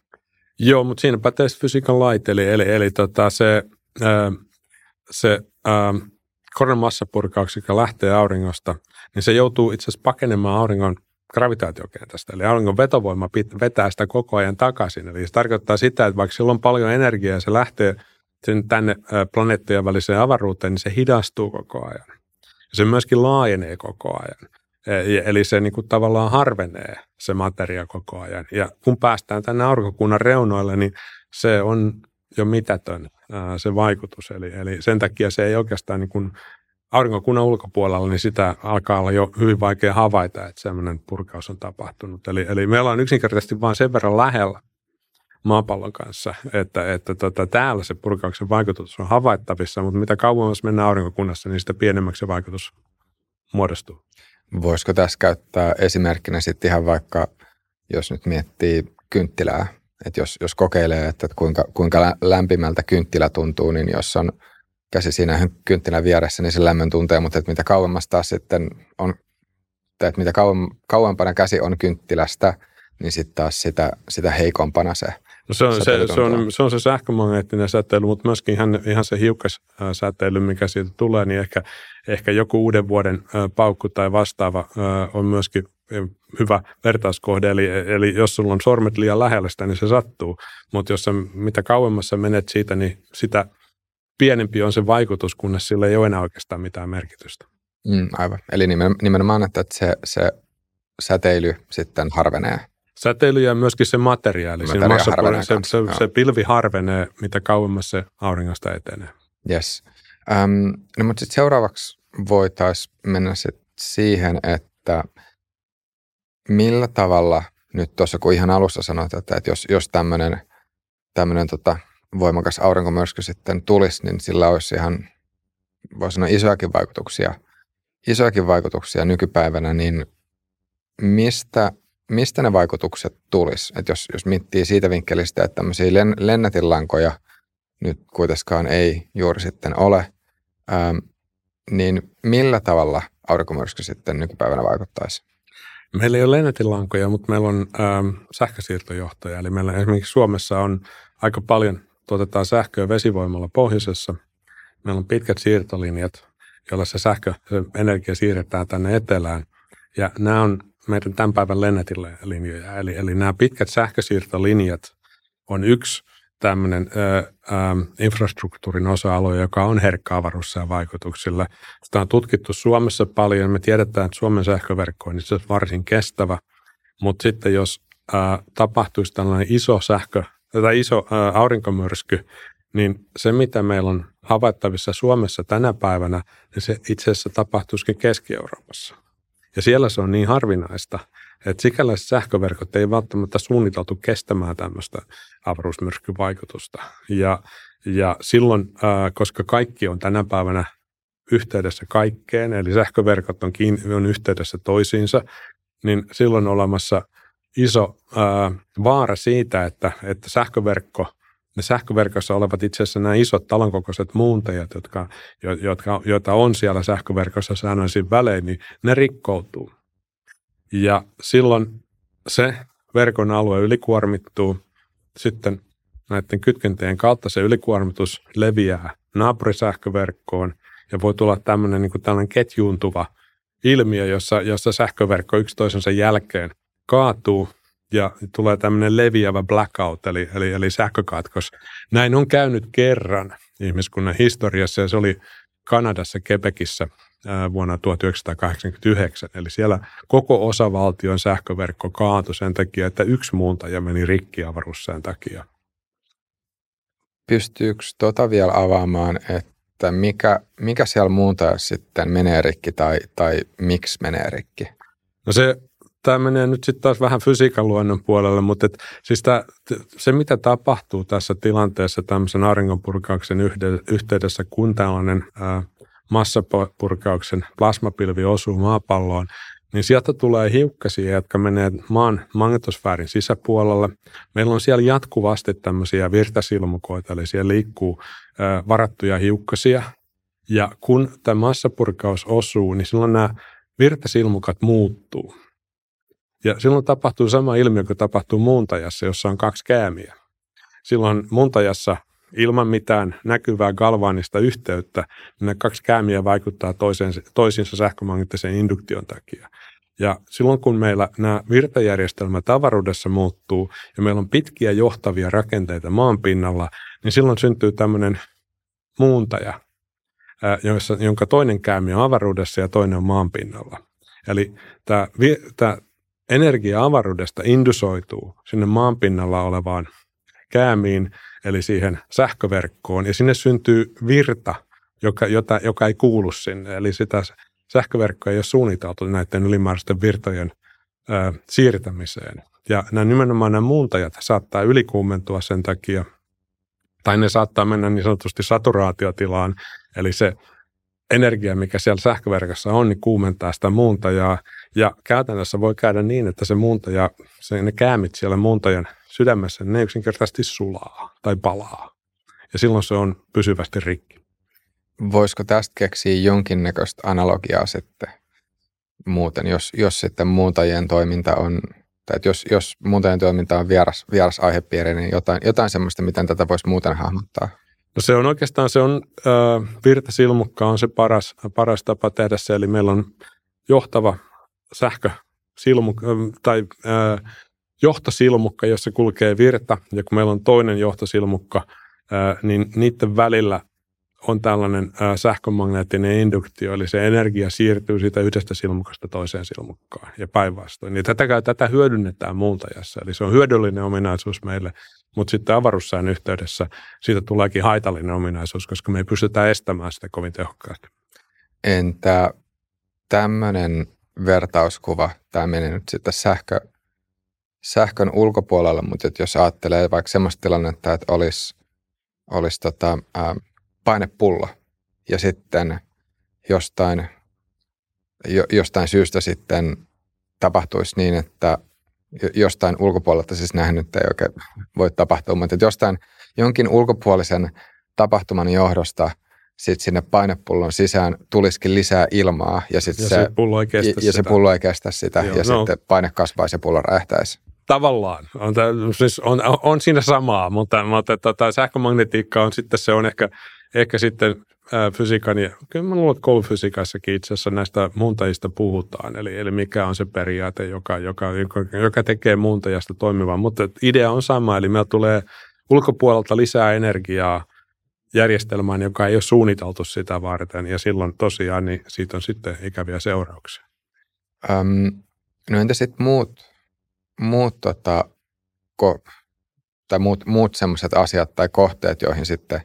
Joo, mutta siinä pätee fysiikan lait, eli, eli, eli tota se, ää, se ää, koronamassapurkaus, joka lähtee auringosta, niin se joutuu itse asiassa pakenemaan auringon gravitaatiokentästä. Eli auringon vetovoima vetää sitä koko ajan takaisin. Eli se tarkoittaa sitä, että vaikka sillä on paljon energiaa ja se lähtee tänne planeettojen väliseen avaruuteen, niin se hidastuu koko ajan. Ja se myöskin laajenee koko ajan. Eli se niin kuin tavallaan harvenee se materia koko ajan. Ja kun päästään tänne aurinkokunnan reunoille, niin se on jo mitätön se vaikutus. Eli, eli sen takia se ei oikeastaan niin kuin aurinkokunnan ulkopuolella, niin sitä alkaa olla jo hyvin vaikea havaita, että sellainen purkaus on tapahtunut. Eli, eli meillä on yksinkertaisesti vain sen verran lähellä maapallon kanssa, että, että tota, täällä se purkauksen vaikutus on havaittavissa, mutta mitä kauemmas mennään aurinkokunnassa, niin sitä pienemmäksi se vaikutus muodostuu. Voisiko tässä käyttää esimerkkinä sitten ihan vaikka, jos nyt miettii kynttilää, että jos, jos kokeilee, että kuinka, kuinka lämpimältä kynttilä tuntuu, niin jos on käsi siinä kynttilän vieressä, niin se lämmön tuntee, mutta että mitä kauemmas taas sitten on, tai että mitä kauem, kauempana käsi on kynttilästä, niin sitten taas sitä, sitä heikompana se No se, on, se, se, on, se on se sähkömagneettinen säteily, mutta myöskin ihan, ihan se hiukkassäteily, mikä siitä tulee, niin ehkä, ehkä joku uuden vuoden paukku tai vastaava on myöskin hyvä vertauskohde. Eli, eli jos sulla on sormet liian lähellä sitä, niin se sattuu. Mutta jos sä, mitä kauemmassa menet siitä, niin sitä pienempi on se vaikutus, kunnes sillä ei ole enää oikeastaan mitään merkitystä. Mm, aivan. Eli nimenomaan, että se, se säteily sitten harvenee Säteily ja myöskin se materiaali. materiaali se, se, se, pilvi harvenee, mitä kauemmas se auringosta etenee. Yes. Um, no, mutta sitten seuraavaksi voitaisiin mennä sit siihen, että millä tavalla nyt tuossa, kun ihan alussa sanoit, että, että jos, jos tämmöinen tota, voimakas aurinkomyrsky sitten tulisi, niin sillä olisi ihan, voisi sanoa, isojakin vaikutuksia, isojakin vaikutuksia nykypäivänä, niin mistä mistä ne vaikutukset tulisi? Että jos, jos miettii siitä vinkkelistä, että tämmöisiä len, lennätinlankoja nyt kuitenkaan ei juuri sitten ole, ähm, niin millä tavalla aurinkomyrsky sitten nykypäivänä vaikuttaisi? Meillä ei ole lennätinlankoja, mutta meillä on ähm, sähkösiirtojohtoja. Eli meillä esimerkiksi Suomessa on aika paljon, tuotetaan sähköä vesivoimalla pohjoisessa. meillä on pitkät siirtolinjat, joilla se sähkö, se energia siirretään tänne etelään. Ja nämä on meidän tämän päivän lennätinlinjoja. Eli, eli nämä pitkät sähkösiirtolinjat on yksi tämmöinen ö, ö, infrastruktuurin osa-alue, joka on herkkä avaruussään vaikutuksille. Sitä on tutkittu Suomessa paljon. Me tiedetään, että Suomen sähköverkko on itse varsin kestävä, mutta sitten jos ö, tapahtuisi tällainen iso sähkö tai iso ö, aurinkomyrsky, niin se, mitä meillä on havaittavissa Suomessa tänä päivänä, niin se itse asiassa tapahtuisikin Keski-Euroopassa. Ja siellä se on niin harvinaista, että sikäläiset sähköverkot ei välttämättä suunniteltu kestämään tämmöistä avaruusmyrskyvaikutusta. Ja, ja silloin, koska kaikki on tänä päivänä yhteydessä kaikkeen, eli sähköverkot on, kiinni, on yhteydessä toisiinsa, niin silloin on olemassa iso ää, vaara siitä, että, että sähköverkko – ne sähköverkossa olevat itse asiassa nämä isot talonkokoiset muuntajat, jotka, jotka, joita on siellä sähköverkossa säännöllisin välein, niin ne rikkoutuu. Ja silloin se verkon alue ylikuormittuu. Sitten näiden kytkentöjen kautta se ylikuormitus leviää naapurisähköverkkoon ja voi tulla tämmöinen niin kuin tällainen ketjuuntuva ilmiö, jossa, jossa sähköverkko yksi toisensa jälkeen kaatuu ja tulee tämmöinen leviävä blackout, eli, eli, eli sähkökatkos. Näin on käynyt kerran ihmiskunnan historiassa ja se oli Kanadassa Quebecissä vuonna 1989. Eli siellä koko osavaltion sähköverkko kaatui sen takia, että yksi muuntaja meni rikki avaruussään takia. Pystyykö tuota vielä avaamaan, että mikä, mikä siellä muuntajassa sitten menee rikki tai, tai miksi menee rikki? No se tämä menee nyt sitten taas vähän fysiikan luonnon puolelle, mutta et, siis tää, se, mitä tapahtuu tässä tilanteessa tämmöisen auringonpurkauksen yhteydessä, kun tällainen ää, massapurkauksen plasmapilvi osuu maapalloon, niin sieltä tulee hiukkasia, jotka menee maan magnetosfäärin sisäpuolelle. Meillä on siellä jatkuvasti tämmöisiä virtasilmukoita, eli siellä liikkuu ää, varattuja hiukkasia. Ja kun tämä massapurkaus osuu, niin silloin nämä virtasilmukat muuttuu. Ja silloin tapahtuu sama ilmiö kuin tapahtuu muuntajassa, jossa on kaksi käämiä. Silloin muuntajassa ilman mitään näkyvää galvaanista yhteyttä, niin nämä kaksi käämiä vaikuttaa toiseen, toisiinsa sähkömagneettisen induktion takia. Ja silloin kun meillä nämä virtajärjestelmät avaruudessa muuttuu ja meillä on pitkiä johtavia rakenteita maan pinnalla, niin silloin syntyy tämmöinen muuntaja, jonka toinen käämi on avaruudessa ja toinen on maan pinnalla. Eli tämä, tämä energia avaruudesta indusoituu sinne maanpinnalla olevaan käämiin, eli siihen sähköverkkoon, ja sinne syntyy virta, joka, jota, joka ei kuulu sinne. Eli sitä sähköverkkoa ei ole suunniteltu näiden ylimääräisten virtojen ö, siirtämiseen. Ja nämä nimenomaan nämä muuntajat saattaa ylikuumentua sen takia, tai ne saattaa mennä niin sanotusti saturaatiotilaan, eli se energia, mikä siellä sähköverkossa on, niin kuumentaa sitä muuntajaa. Ja käytännössä voi käydä niin, että se muuntaja, se, ne käämit siellä muuntajan sydämessä, ne yksinkertaisesti sulaa tai palaa. Ja silloin se on pysyvästi rikki. Voisiko tästä keksiä jonkinnäköistä analogiaa sitten muuten, jos, jos sitten muuntajien toiminta on, tai jos, jos muuntajien toiminta on vieras, vieras aihepiiri, niin jotain, jotain semmoista, miten tätä voisi muuten hahmottaa? No se on oikeastaan, se on, äh, virtasilmukka on se paras, paras tapa tehdä se, eli meillä on johtava sähkösilmukka tai äh, johtosilmukka, jossa kulkee virta, ja kun meillä on toinen johtosilmukka, äh, niin niiden välillä on tällainen äh, sähkömagneettinen induktio, eli se energia siirtyy siitä yhdestä silmukasta toiseen silmukkaan ja päinvastoin. Niin tätä, tätä hyödynnetään muuntajassa, eli se on hyödyllinen ominaisuus meille, mutta sitten avaruussään yhteydessä siitä tuleekin haitallinen ominaisuus, koska me ei pystytä estämään sitä kovin tehokkaasti. Entä tämmöinen vertauskuva, tämä meni nyt sitten sähkö, sähkön ulkopuolelle, mutta jos ajattelee vaikka sellaista tilannetta, että olisi, olisi tota, ää, painepullo ja sitten jostain, jo, jostain syystä sitten tapahtuisi niin, että jostain ulkopuolelta, siis näin nyt ei oikein voi tapahtua, mutta jostain jonkin ulkopuolisen tapahtuman johdosta sitten sinne painepullon sisään tulisikin lisää ilmaa ja, sit ja se, se, pullo ei kestä ja, sitä. ja se pullo ei kestä sitä Joo, ja no. sitten paine kasvaisi ja pullo räjähtäisi. Tavallaan. On, siis on, on siinä samaa, mutta, mutta tota, sähkömagnetiikka on sitten se on ehkä, ehkä sitten ää, fysiikan ja kyllä mä luulen, että koulufysiikassakin itse asiassa näistä muuntajista puhutaan. Eli, eli mikä on se periaate, joka, joka, joka, joka tekee muuntajasta toimivan. Mutta idea on sama, eli meillä tulee ulkopuolelta lisää energiaa järjestelmään, joka ei ole suunniteltu sitä varten. Ja silloin tosiaan niin siitä on sitten ikäviä seurauksia. Öm, no entä sitten muut, muut, tota, ko, tai muut, muut sellaiset asiat tai kohteet, joihin sitten,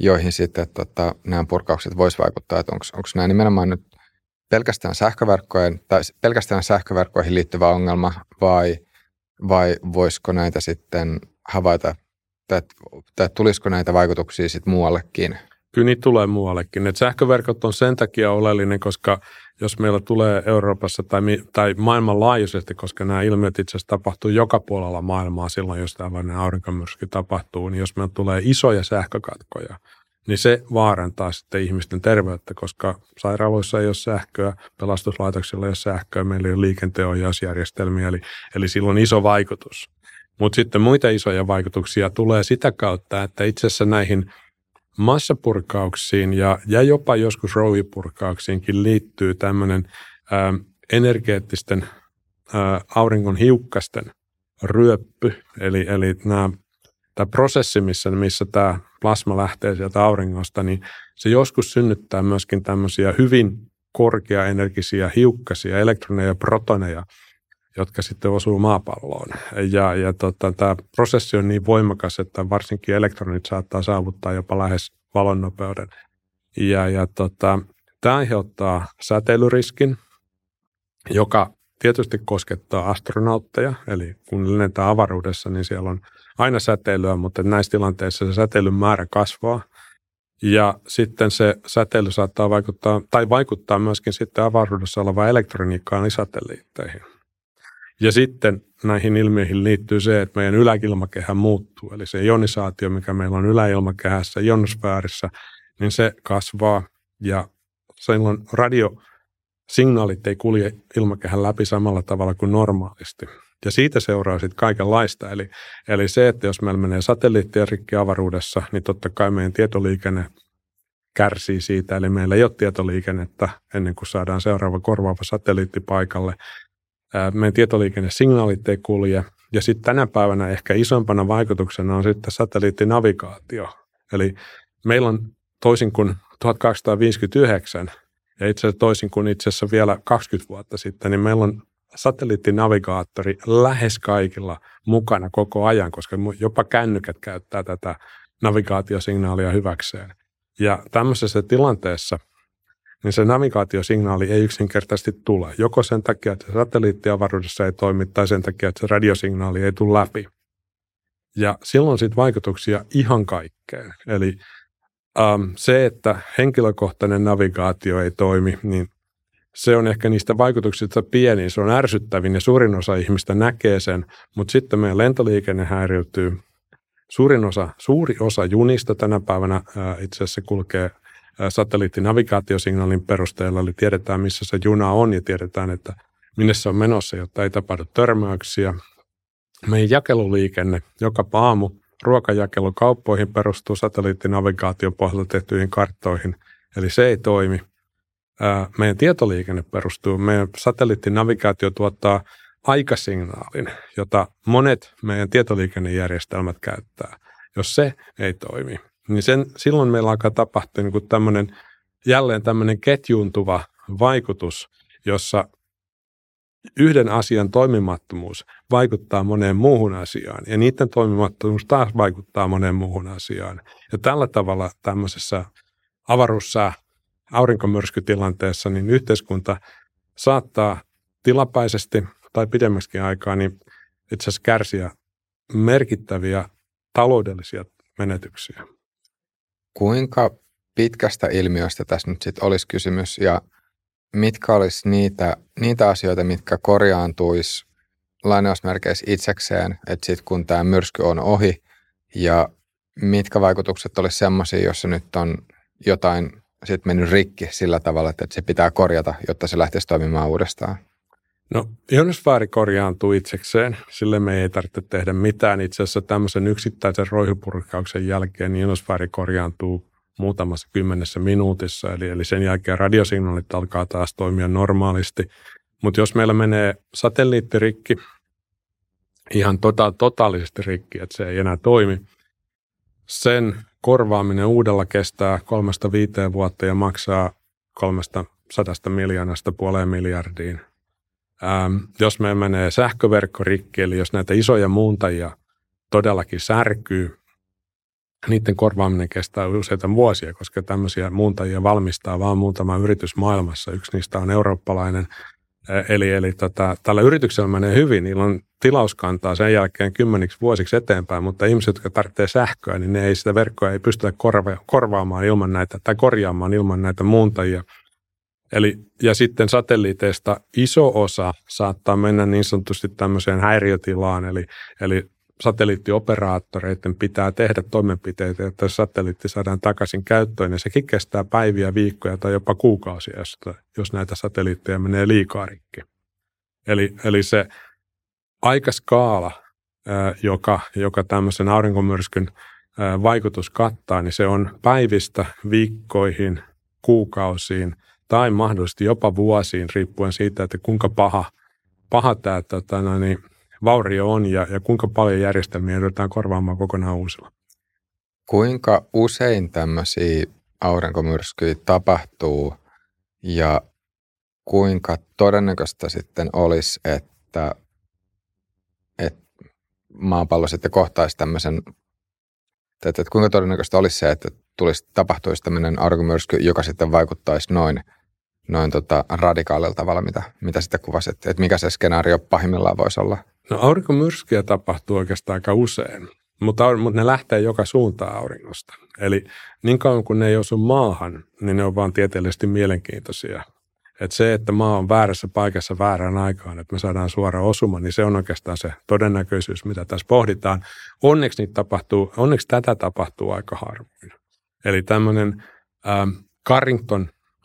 joihin sitten tota, nämä purkaukset voisi vaikuttaa, että onko nämä nimenomaan nyt pelkästään sähköverkkojen tai pelkästään sähköverkkoihin liittyvä ongelma vai, vai voisiko näitä sitten havaita, tai, tai tulisiko näitä vaikutuksia sitten muuallekin? Kyllä niitä tulee muuallekin. Et sähköverkot on sen takia oleellinen, koska jos meillä tulee Euroopassa tai, tai maailmanlaajuisesti, koska nämä ilmiöt itse asiassa tapahtuu joka puolella maailmaa silloin, jos tällainen aurinkomyrsky tapahtuu, niin jos meillä tulee isoja sähkökatkoja, niin se vaarantaa sitten ihmisten terveyttä, koska sairaaloissa ei ole sähköä, pelastuslaitoksilla ei ole sähköä, meillä ei ole liikenteenohjausjärjestelmiä, eli, eli sillä on iso vaikutus. Mutta sitten muita isoja vaikutuksia tulee sitä kautta, että itse asiassa näihin massapurkauksiin ja, ja jopa joskus rouhipurkauksiinkin liittyy tämmöinen energeettisten ää, auringon hiukkasten ryöppy, eli, eli nämä, tämä prosessi, missä, missä tämä plasma lähtee sieltä auringosta, niin se joskus synnyttää myöskin tämmöisiä hyvin korkeaenergisiä hiukkasia, elektroneja ja protoneja, jotka sitten osuu maapalloon. Ja, ja tota, tämä prosessi on niin voimakas, että varsinkin elektronit saattaa saavuttaa jopa lähes valonnopeuden. Ja, ja tota, tämä aiheuttaa säteilyriskin, joka tietysti koskettaa astronautteja, eli kun lennetään avaruudessa, niin siellä on aina säteilyä, mutta näissä tilanteissa se säteilyn määrä kasvaa. Ja sitten se säteily saattaa vaikuttaa, tai vaikuttaa myöskin sitten avaruudessa olevaan elektroniikkaan ja satelliitteihin. Ja sitten näihin ilmiöihin liittyy se, että meidän yläilmakehä muuttuu. Eli se ionisaatio, mikä meillä on yläilmakehässä, ionosfäärissä, niin se kasvaa ja silloin radiosignaalit ei kulje ilmakehän läpi samalla tavalla kuin normaalisti. Ja siitä seuraa sitten kaikenlaista. Eli, eli se, että jos meillä menee satelliittien rikki avaruudessa, niin totta kai meidän tietoliikenne kärsii siitä. Eli meillä ei ole tietoliikennettä ennen kuin saadaan seuraava korvaava satelliitti paikalle meidän tietoliikennesignaalit ei kulje. Ja sitten tänä päivänä ehkä isompana vaikutuksena on sitten satelliittinavigaatio. Eli meillä on toisin kuin 1859 ja itse asiassa toisin kuin itse asiassa vielä 20 vuotta sitten, niin meillä on satelliittinavigaattori lähes kaikilla mukana koko ajan, koska jopa kännykät käyttää tätä navigaatiosignaalia hyväkseen. Ja tämmöisessä tilanteessa niin se navigaatiosignaali ei yksinkertaisesti tule. Joko sen takia, että se satelliitti avaruudessa ei toimi, tai sen takia, että se radiosignaali ei tule läpi. Ja silloin sitten vaikutuksia ihan kaikkeen. Eli ähm, se, että henkilökohtainen navigaatio ei toimi, niin se on ehkä niistä vaikutuksista pieni, se on ärsyttävin ja suurin osa ihmistä näkee sen, mutta sitten meidän lentoliikenne häiriötyy. Suurin osa, suuri osa junista tänä päivänä ää, itse asiassa kulkee satelliittinavigaatiosignaalin perusteella, eli tiedetään missä se juna on ja tiedetään, että minne se on menossa, jotta ei tapahdu törmäyksiä. Meidän jakeluliikenne joka aamu ruokajakelu kauppoihin perustuu satelliittinavigaation pohjalta tehtyihin karttoihin, eli se ei toimi. Meidän tietoliikenne perustuu, meidän satelliittinavigaatio tuottaa aikasignaalin, jota monet meidän tietoliikennejärjestelmät käyttää. Jos se ei toimi, niin sen, silloin meillä alkaa tapahtua niin tämmöinen, jälleen tämmöinen ketjuuntuva vaikutus, jossa yhden asian toimimattomuus vaikuttaa moneen muuhun asiaan ja niiden toimimattomuus taas vaikuttaa moneen muuhun asiaan. Ja tällä tavalla tämmöisessä avaruussa aurinkomyrskytilanteessa niin yhteiskunta saattaa tilapäisesti tai pidemmäksi aikaa niin itse asiassa kärsiä merkittäviä taloudellisia menetyksiä. Kuinka pitkästä ilmiöstä tässä nyt sitten olisi kysymys ja mitkä olisi niitä, niitä asioita, mitkä korjaantuisi lainausmerkeissä itsekseen, että sitten kun tämä myrsky on ohi ja mitkä vaikutukset olisi sellaisia, jossa nyt on jotain sitten mennyt rikki sillä tavalla, että se pitää korjata, jotta se lähtisi toimimaan uudestaan? No ionosfääri korjaantuu itsekseen, sille me ei tarvitse tehdä mitään. Itse asiassa tämmöisen yksittäisen roihupurkauksen jälkeen niin ionosfääri korjaantuu muutamassa kymmenessä minuutissa, eli, eli sen jälkeen radiosignaalit alkaa taas toimia normaalisti. Mutta jos meillä menee satelliittirikki, ihan tota, totaalisesti rikki, että se ei enää toimi, sen korvaaminen uudella kestää kolmesta viiteen vuotta ja maksaa kolmesta sadasta miljoonasta puoleen miljardiin. Ähm, jos me menee sähköverkko rikki, eli jos näitä isoja muuntajia todellakin särkyy, niiden korvaaminen kestää useita vuosia, koska tämmöisiä muuntajia valmistaa vain muutama yritys maailmassa. Yksi niistä on eurooppalainen. Eli, eli tota, tällä yrityksellä menee hyvin, niillä on tilauskantaa sen jälkeen kymmeniksi vuosiksi eteenpäin, mutta ihmiset, jotka tarvitsee sähköä, niin ne ei sitä verkkoa ei pystytä korva- korvaamaan ilman näitä tai korjaamaan ilman näitä muuntajia. Eli, ja sitten satelliiteista iso osa saattaa mennä niin sanotusti tämmöiseen häiriötilaan, eli, eli satelliittioperaattoreiden pitää tehdä toimenpiteitä, että satelliitti saadaan takaisin käyttöön, ja sekin kestää päiviä, viikkoja tai jopa kuukausia, jos näitä satelliitteja menee liikaa rikki. Eli, eli se aikaskaala, joka, joka tämmöisen aurinkomyrskyn vaikutus kattaa, niin se on päivistä viikkoihin, kuukausiin tai mahdollisesti jopa vuosiin, riippuen siitä, että kuinka paha, paha tämä tota, no niin, vaurio on ja, ja kuinka paljon järjestelmiä joudutaan korvaamaan kokonaan uusilla. Kuinka usein tämmöisiä aurinkomyrskyjä tapahtuu ja kuinka todennäköistä sitten olisi, että, että maapallo sitten kohtaisi tämmöisen, että, että kuinka todennäköistä olisi se, että tulisi, tapahtuisi tämmöinen aurinkomyrsky, joka sitten vaikuttaisi noin, noin tota radikaalilla tavalla, mitä, mitä sitten kuvasit, että mikä se skenaario pahimmillaan voisi olla? No aurinkomyrskyjä tapahtuu oikeastaan aika usein, mutta, mutta ne lähtee joka suuntaan auringosta. Eli niin kauan kuin ne ei osu maahan, niin ne on vaan tieteellisesti mielenkiintoisia. Et se, että maa on väärässä paikassa väärään aikaan, että me saadaan suora osuma, niin se on oikeastaan se todennäköisyys, mitä tässä pohditaan. Onneksi, niitä tapahtuu, onneksi tätä tapahtuu aika harvoin. Eli tämmöinen ähm,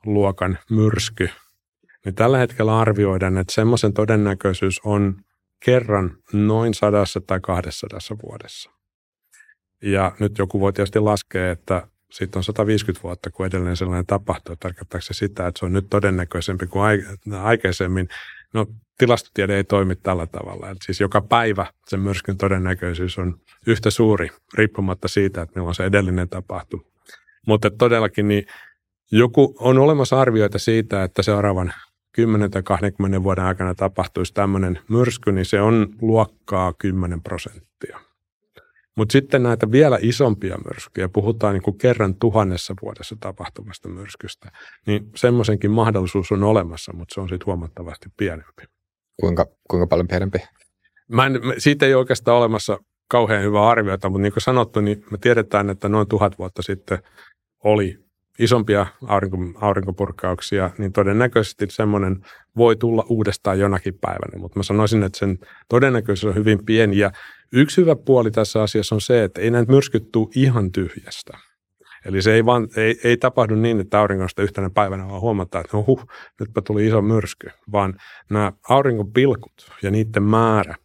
Carrington-luokan myrsky, niin tällä hetkellä arvioidaan, että semmoisen todennäköisyys on kerran noin sadassa tai kahdessa vuodessa. Ja nyt joku voi tietysti laskea, että sitten on 150 vuotta, kun edelleen sellainen tapahtuu. Tarkoittaako se sitä, että se on nyt todennäköisempi kuin aikaisemmin? No tilastotiede ei toimi tällä tavalla. Eli siis joka päivä sen myrskyn todennäköisyys on yhtä suuri, riippumatta siitä, että milloin se edellinen tapahtuu. Mutta todellakin niin joku on olemassa arvioita siitä, että seuraavan 10 tai 20 vuoden aikana tapahtuisi tämmöinen myrsky, niin se on luokkaa 10 prosenttia. Mutta sitten näitä vielä isompia myrskyjä, puhutaan niin kuin kerran tuhannessa vuodessa tapahtuvasta myrskystä, niin semmoisenkin mahdollisuus on olemassa, mutta se on sitten huomattavasti pienempi. Kuinka, kuinka paljon pienempi? Mä en, siitä ei oikeastaan olemassa kauhean hyvää arviota, mutta niin kuin sanottu, niin me tiedetään, että noin tuhat vuotta sitten oli isompia aurinko, aurinkopurkauksia, niin todennäköisesti semmoinen voi tulla uudestaan jonakin päivänä. Mutta mä sanoisin, että sen todennäköisyys on hyvin pieni. Ja yksi hyvä puoli tässä asiassa on se, että ei näitä myrskyt tule ihan tyhjästä. Eli se ei, vaan, ei, ei tapahdu niin, että auringosta yhtenä päivänä vaan huomataan, että huh, nytpä tuli iso myrsky, vaan nämä aurinkopilkut ja niiden määrä,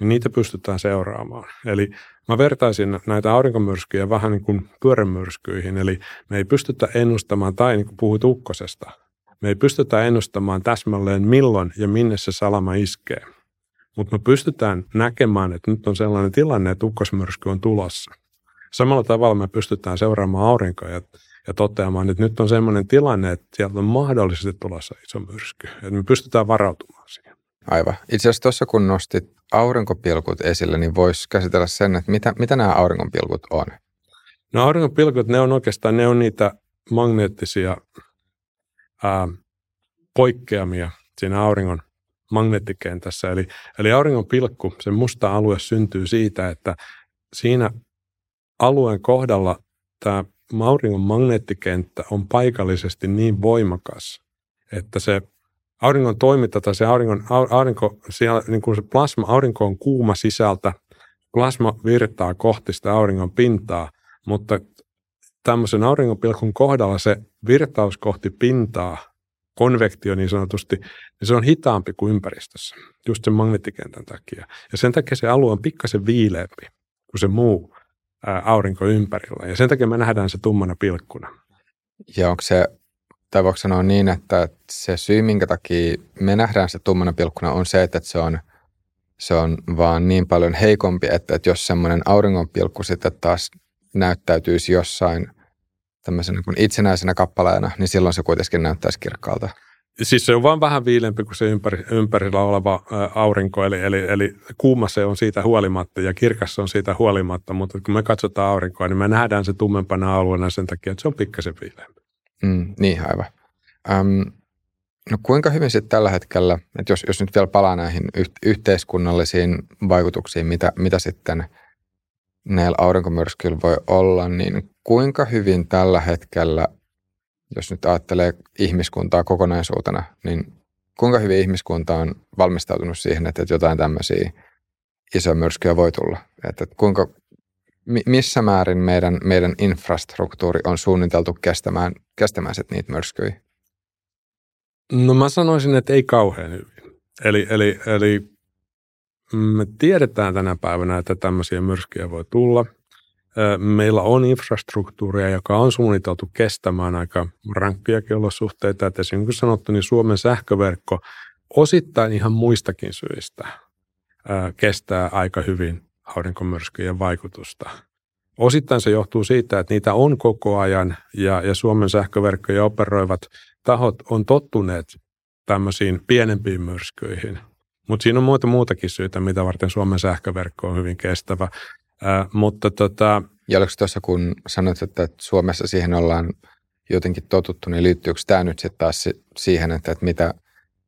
niin niitä pystytään seuraamaan. Eli Mä vertaisin näitä aurinkomyrskyjä vähän niin kuin pyörämyrskyihin, eli me ei pystytä ennustamaan, tai niin kuin puhuit ukkosesta, me ei pystytä ennustamaan täsmälleen milloin ja minne se salama iskee. Mutta me pystytään näkemään, että nyt on sellainen tilanne, että ukkosmyrsky on tulossa. Samalla tavalla me pystytään seuraamaan aurinkoja ja, ja toteamaan, että nyt on sellainen tilanne, että sieltä on mahdollisesti tulossa iso myrsky. Että me pystytään varautumaan siihen. Aivan. Itse asiassa tuossa kun nostit aurinkopilkut esille, niin voisi käsitellä sen, että mitä, mitä nämä auringonpilkut on? No auringonpilkut, ne on oikeastaan ne on niitä magneettisia ää, poikkeamia siinä auringon magneettikentässä. Eli, eli auringonpilkku, se musta alue syntyy siitä, että siinä alueen kohdalla tämä auringon magneettikenttä on paikallisesti niin voimakas, että se auringon toiminta tai se auringon, aurinko, siellä, niin kuin se plasma, aurinko on kuuma sisältä, plasma virtaa kohti sitä auringon pintaa, mutta tämmöisen auringonpilkun kohdalla se virtaus kohti pintaa, konvektio niin sanotusti, niin se on hitaampi kuin ympäristössä, just sen magneettikentän takia. Ja sen takia se alue on pikkasen viileämpi kuin se muu aurinko ympärillä. Ja sen takia me nähdään se tummana pilkkuna. Ja onko se, tai voiko sanoa niin, että se syy, minkä takia me nähdään se tummana pilkkuna, on se, että se on, se on vaan niin paljon heikompi, että, että jos semmoinen auringonpilkku sitten taas näyttäytyisi jossain tämmöisenä kuin itsenäisenä kappaleena, niin silloin se kuitenkin näyttäisi kirkkaalta. Siis se on vaan vähän viilempi kuin se ympäri, ympärillä oleva aurinko, eli, eli, eli kuuma se on siitä huolimatta ja kirkas se on siitä huolimatta, mutta kun me katsotaan aurinkoa, niin me nähdään se tummempana alueena sen takia, että se on pikkasen viileämpi. Mm, niin, aivan. Um, no kuinka hyvin sitten tällä hetkellä, että jos, jos nyt vielä palaa näihin yhteiskunnallisiin vaikutuksiin, mitä, mitä sitten näillä aurinkomyrskyillä voi olla, niin kuinka hyvin tällä hetkellä jos nyt ajattelee ihmiskuntaa kokonaisuutena, niin kuinka hyvin ihmiskunta on valmistautunut siihen, että jotain tämmöisiä isoja myrskyjä voi tulla? Että kuinka, missä määrin meidän, meidän infrastruktuuri on suunniteltu kestämään, kestämään sit niitä myrskyjä? No mä sanoisin, että ei kauhean hyvin. Eli, eli, eli me tiedetään tänä päivänä, että tämmöisiä myrskyjä voi tulla – meillä on infrastruktuuria, joka on suunniteltu kestämään aika rankkiakin olosuhteita. Että esimerkiksi sanottu, niin Suomen sähköverkko osittain ihan muistakin syistä kestää aika hyvin aurinkomyrskyjen vaikutusta. Osittain se johtuu siitä, että niitä on koko ajan ja, ja Suomen sähköverkkoja operoivat tahot on tottuneet tämmöisiin pienempiin myrskyihin. Mutta siinä on muuta muutakin syitä, mitä varten Suomen sähköverkko on hyvin kestävä. Äh, mutta tota, ja oliko tuossa, kun sanoit, että Suomessa siihen ollaan jotenkin totuttu, niin liittyykö tämä nyt sitten taas siihen, että, että mitä,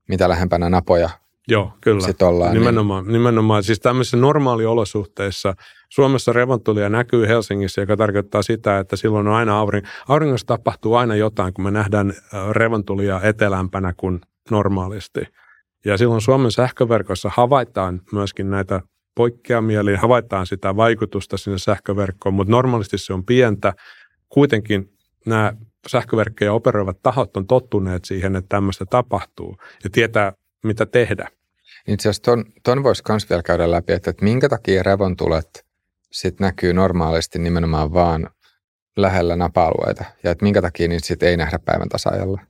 mitä lähempänä napoja Joo, kyllä. Sit ollaan, nimenomaan, niin... nimenomaan. Siis tämmöisissä normaaliolosuhteissa Suomessa revontulia näkyy Helsingissä, joka tarkoittaa sitä, että silloin on aina auring, auringossa tapahtuu aina jotain, kun me nähdään revontulia etelämpänä kuin normaalisti. Ja silloin Suomen sähköverkossa havaitaan myöskin näitä poikkeamia, eli havaitaan sitä vaikutusta sinne sähköverkkoon, mutta normaalisti se on pientä. Kuitenkin nämä sähköverkkoja operoivat tahot on tottuneet siihen, että tämmöistä tapahtuu ja tietää, mitä tehdä. Itse asiassa ton, ton voisi myös vielä käydä läpi, että, että minkä takia revontulet sit näkyy normaalisti nimenomaan vaan lähellä napa-alueita ja että minkä takia niitä sitten ei nähdä päivän tasaajalla?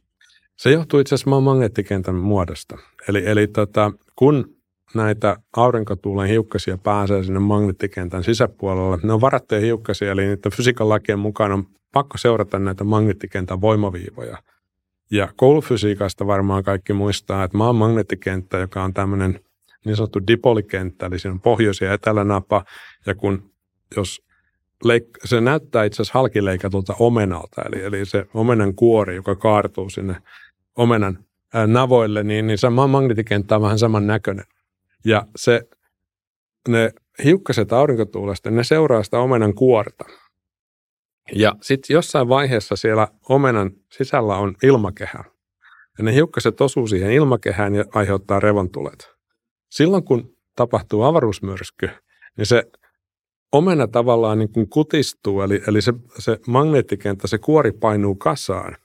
Se johtuu itse asiassa magneettikentän muodosta. Eli, eli tota, kun näitä aurinkotuulen hiukkasia pääsee sinne magneettikentän sisäpuolelle. Ne on varattuja hiukkasia, eli niiden fysiikan lakien mukaan on pakko seurata näitä magneettikentän voimaviivoja. Ja koulufysiikasta varmaan kaikki muistaa, että maan magneettikenttä, joka on tämmöinen niin sanottu dipolikenttä, eli siinä on pohjois- ja etelänapa, ja kun jos leik- se näyttää itse asiassa halkileikatulta omenalta, eli, eli se omenan kuori, joka kaartuu sinne omenan navoille, niin, niin se maan magneettikenttä on vähän saman näköinen. Ja se, ne hiukkaset aurinkotuulesta, ne seuraa sitä omenan kuorta. Ja sitten jossain vaiheessa siellä omenan sisällä on ilmakehä. Ja ne hiukkaset osuu siihen ilmakehään ja aiheuttaa revontulet. Silloin kun tapahtuu avaruusmyrsky, niin se omena tavallaan niin kuin kutistuu, eli, eli se, se magneettikenttä, se kuori painuu kasaan,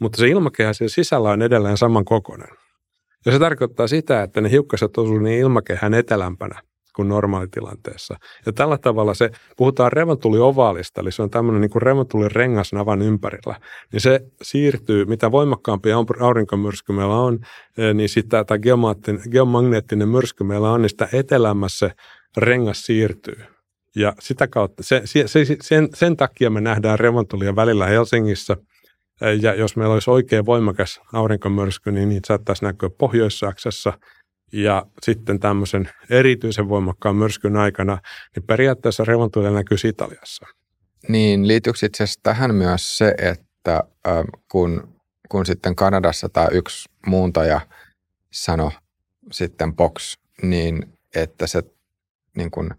mutta se ilmakehä siellä sisällä on edelleen saman kokoinen. Ja se tarkoittaa sitä, että ne hiukkaset osuu niin ilmakehän etelämpänä kuin normaalitilanteessa. Ja tällä tavalla se, puhutaan revontuli-ovaalista, eli se on tämmöinen niin kuin rengas navan ympärillä, niin se siirtyy, mitä voimakkaampi aurinkomyrsky meillä on, eh, niin sitä, tai geomagneettinen myrsky meillä on, niin sitä etelämässä rengas siirtyy. Ja sitä kautta, se, se, sen, sen takia me nähdään revontulia välillä Helsingissä – ja jos meillä olisi oikein voimakas aurinkomyrsky, niin niitä saattaisi näkyä Pohjois-Saksassa. Ja sitten tämmöisen erityisen voimakkaan myrskyn aikana, niin periaatteessa revontulia näkyy Italiassa. Niin, liittyykö itse asiassa tähän myös se, että äh, kun, kun sitten Kanadassa tämä yksi muuntaja sanoi sitten Box, niin että se niin kun,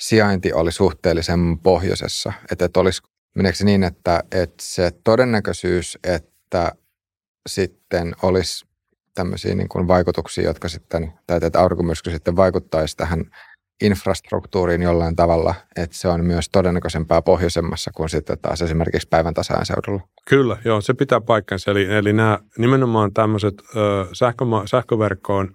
sijainti oli suhteellisen pohjoisessa, että, että olisi Meneekö se niin, että, että se todennäköisyys, että sitten olisi tämmöisiä niin kuin vaikutuksia, jotka sitten, tai että aurinkomyrsky sitten vaikuttaisi tähän infrastruktuuriin jollain tavalla, että se on myös todennäköisempää pohjoisemmassa kuin sitten taas esimerkiksi päivän tasaajan seudulla. Kyllä, joo, se pitää paikkansa. Eli, eli nämä nimenomaan tämmöiset ö, sähkö, sähköverkkoon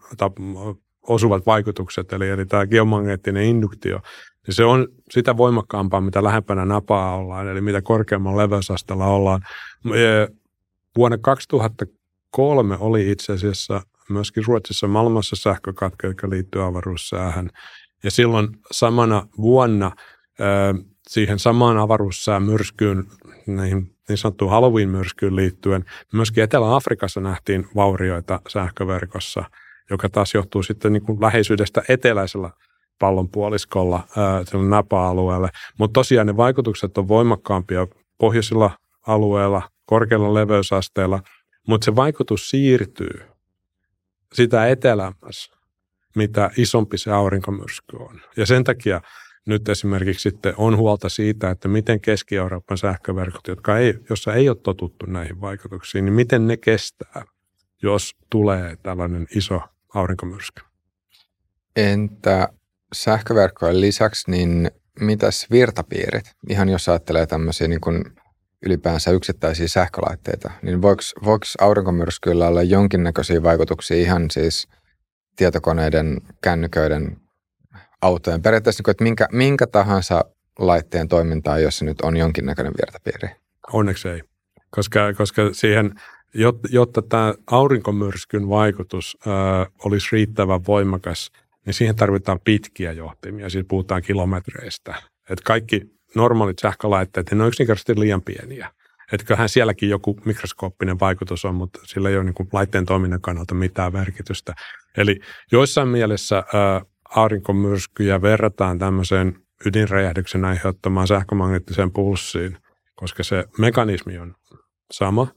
osuvat vaikutukset, eli, eli tämä geomagneettinen induktio, niin se on sitä voimakkaampaa, mitä lähempänä napaa ollaan, eli mitä korkeamman leveysasteella ollaan. Vuonna 2003 oli itse asiassa myöskin Ruotsissa maailmassa sähkökatko, joka liittyy avaruussäähän. Ja silloin samana vuonna siihen samaan avaruussään myrskyyn, niin sanottuun Halloween-myrskyyn liittyen, myöskin Etelä-Afrikassa nähtiin vaurioita sähköverkossa, joka taas johtuu sitten niin kuin läheisyydestä eteläisellä pallonpuoliskolla sillä napa-alueelle. Mutta tosiaan ne vaikutukset on voimakkaampia pohjoisilla alueilla, korkealla leveysasteella, mutta se vaikutus siirtyy sitä etelämässä, mitä isompi se aurinkomyrsky on. Ja sen takia nyt esimerkiksi sitten on huolta siitä, että miten Keski-Euroopan sähköverkot, jotka ei, jossa ei ole totuttu näihin vaikutuksiin, niin miten ne kestää, jos tulee tällainen iso aurinkomyrsky. Entä sähköverkkojen lisäksi, niin mitäs virtapiirit? Ihan jos ajattelee tämmöisiä niin kuin ylipäänsä yksittäisiä sähkölaitteita, niin voiko, voiko aurinkomyrskyillä olla jonkinnäköisiä vaikutuksia ihan siis tietokoneiden, kännyköiden, autojen, periaatteessa, niin että minkä, minkä tahansa laitteen toimintaa, jos se nyt on jonkinnäköinen virtapiiri? Onneksi ei, koska, koska siihen, jotta tämä aurinkomyrskyn vaikutus ö, olisi riittävän voimakas, niin siihen tarvitaan pitkiä johtimia, siis puhutaan kilometreistä. Et kaikki normaalit sähkölaitteet, ne on yksinkertaisesti liian pieniä. Että kyllähän sielläkin joku mikroskooppinen vaikutus on, mutta sillä ei ole niin laitteen toiminnan kannalta mitään merkitystä. Eli joissain mielessä ä, aurinkomyrskyjä verrataan tämmöiseen ydinräjähdyksen aiheuttamaan sähkömagneettiseen pulssiin, koska se mekanismi on sama,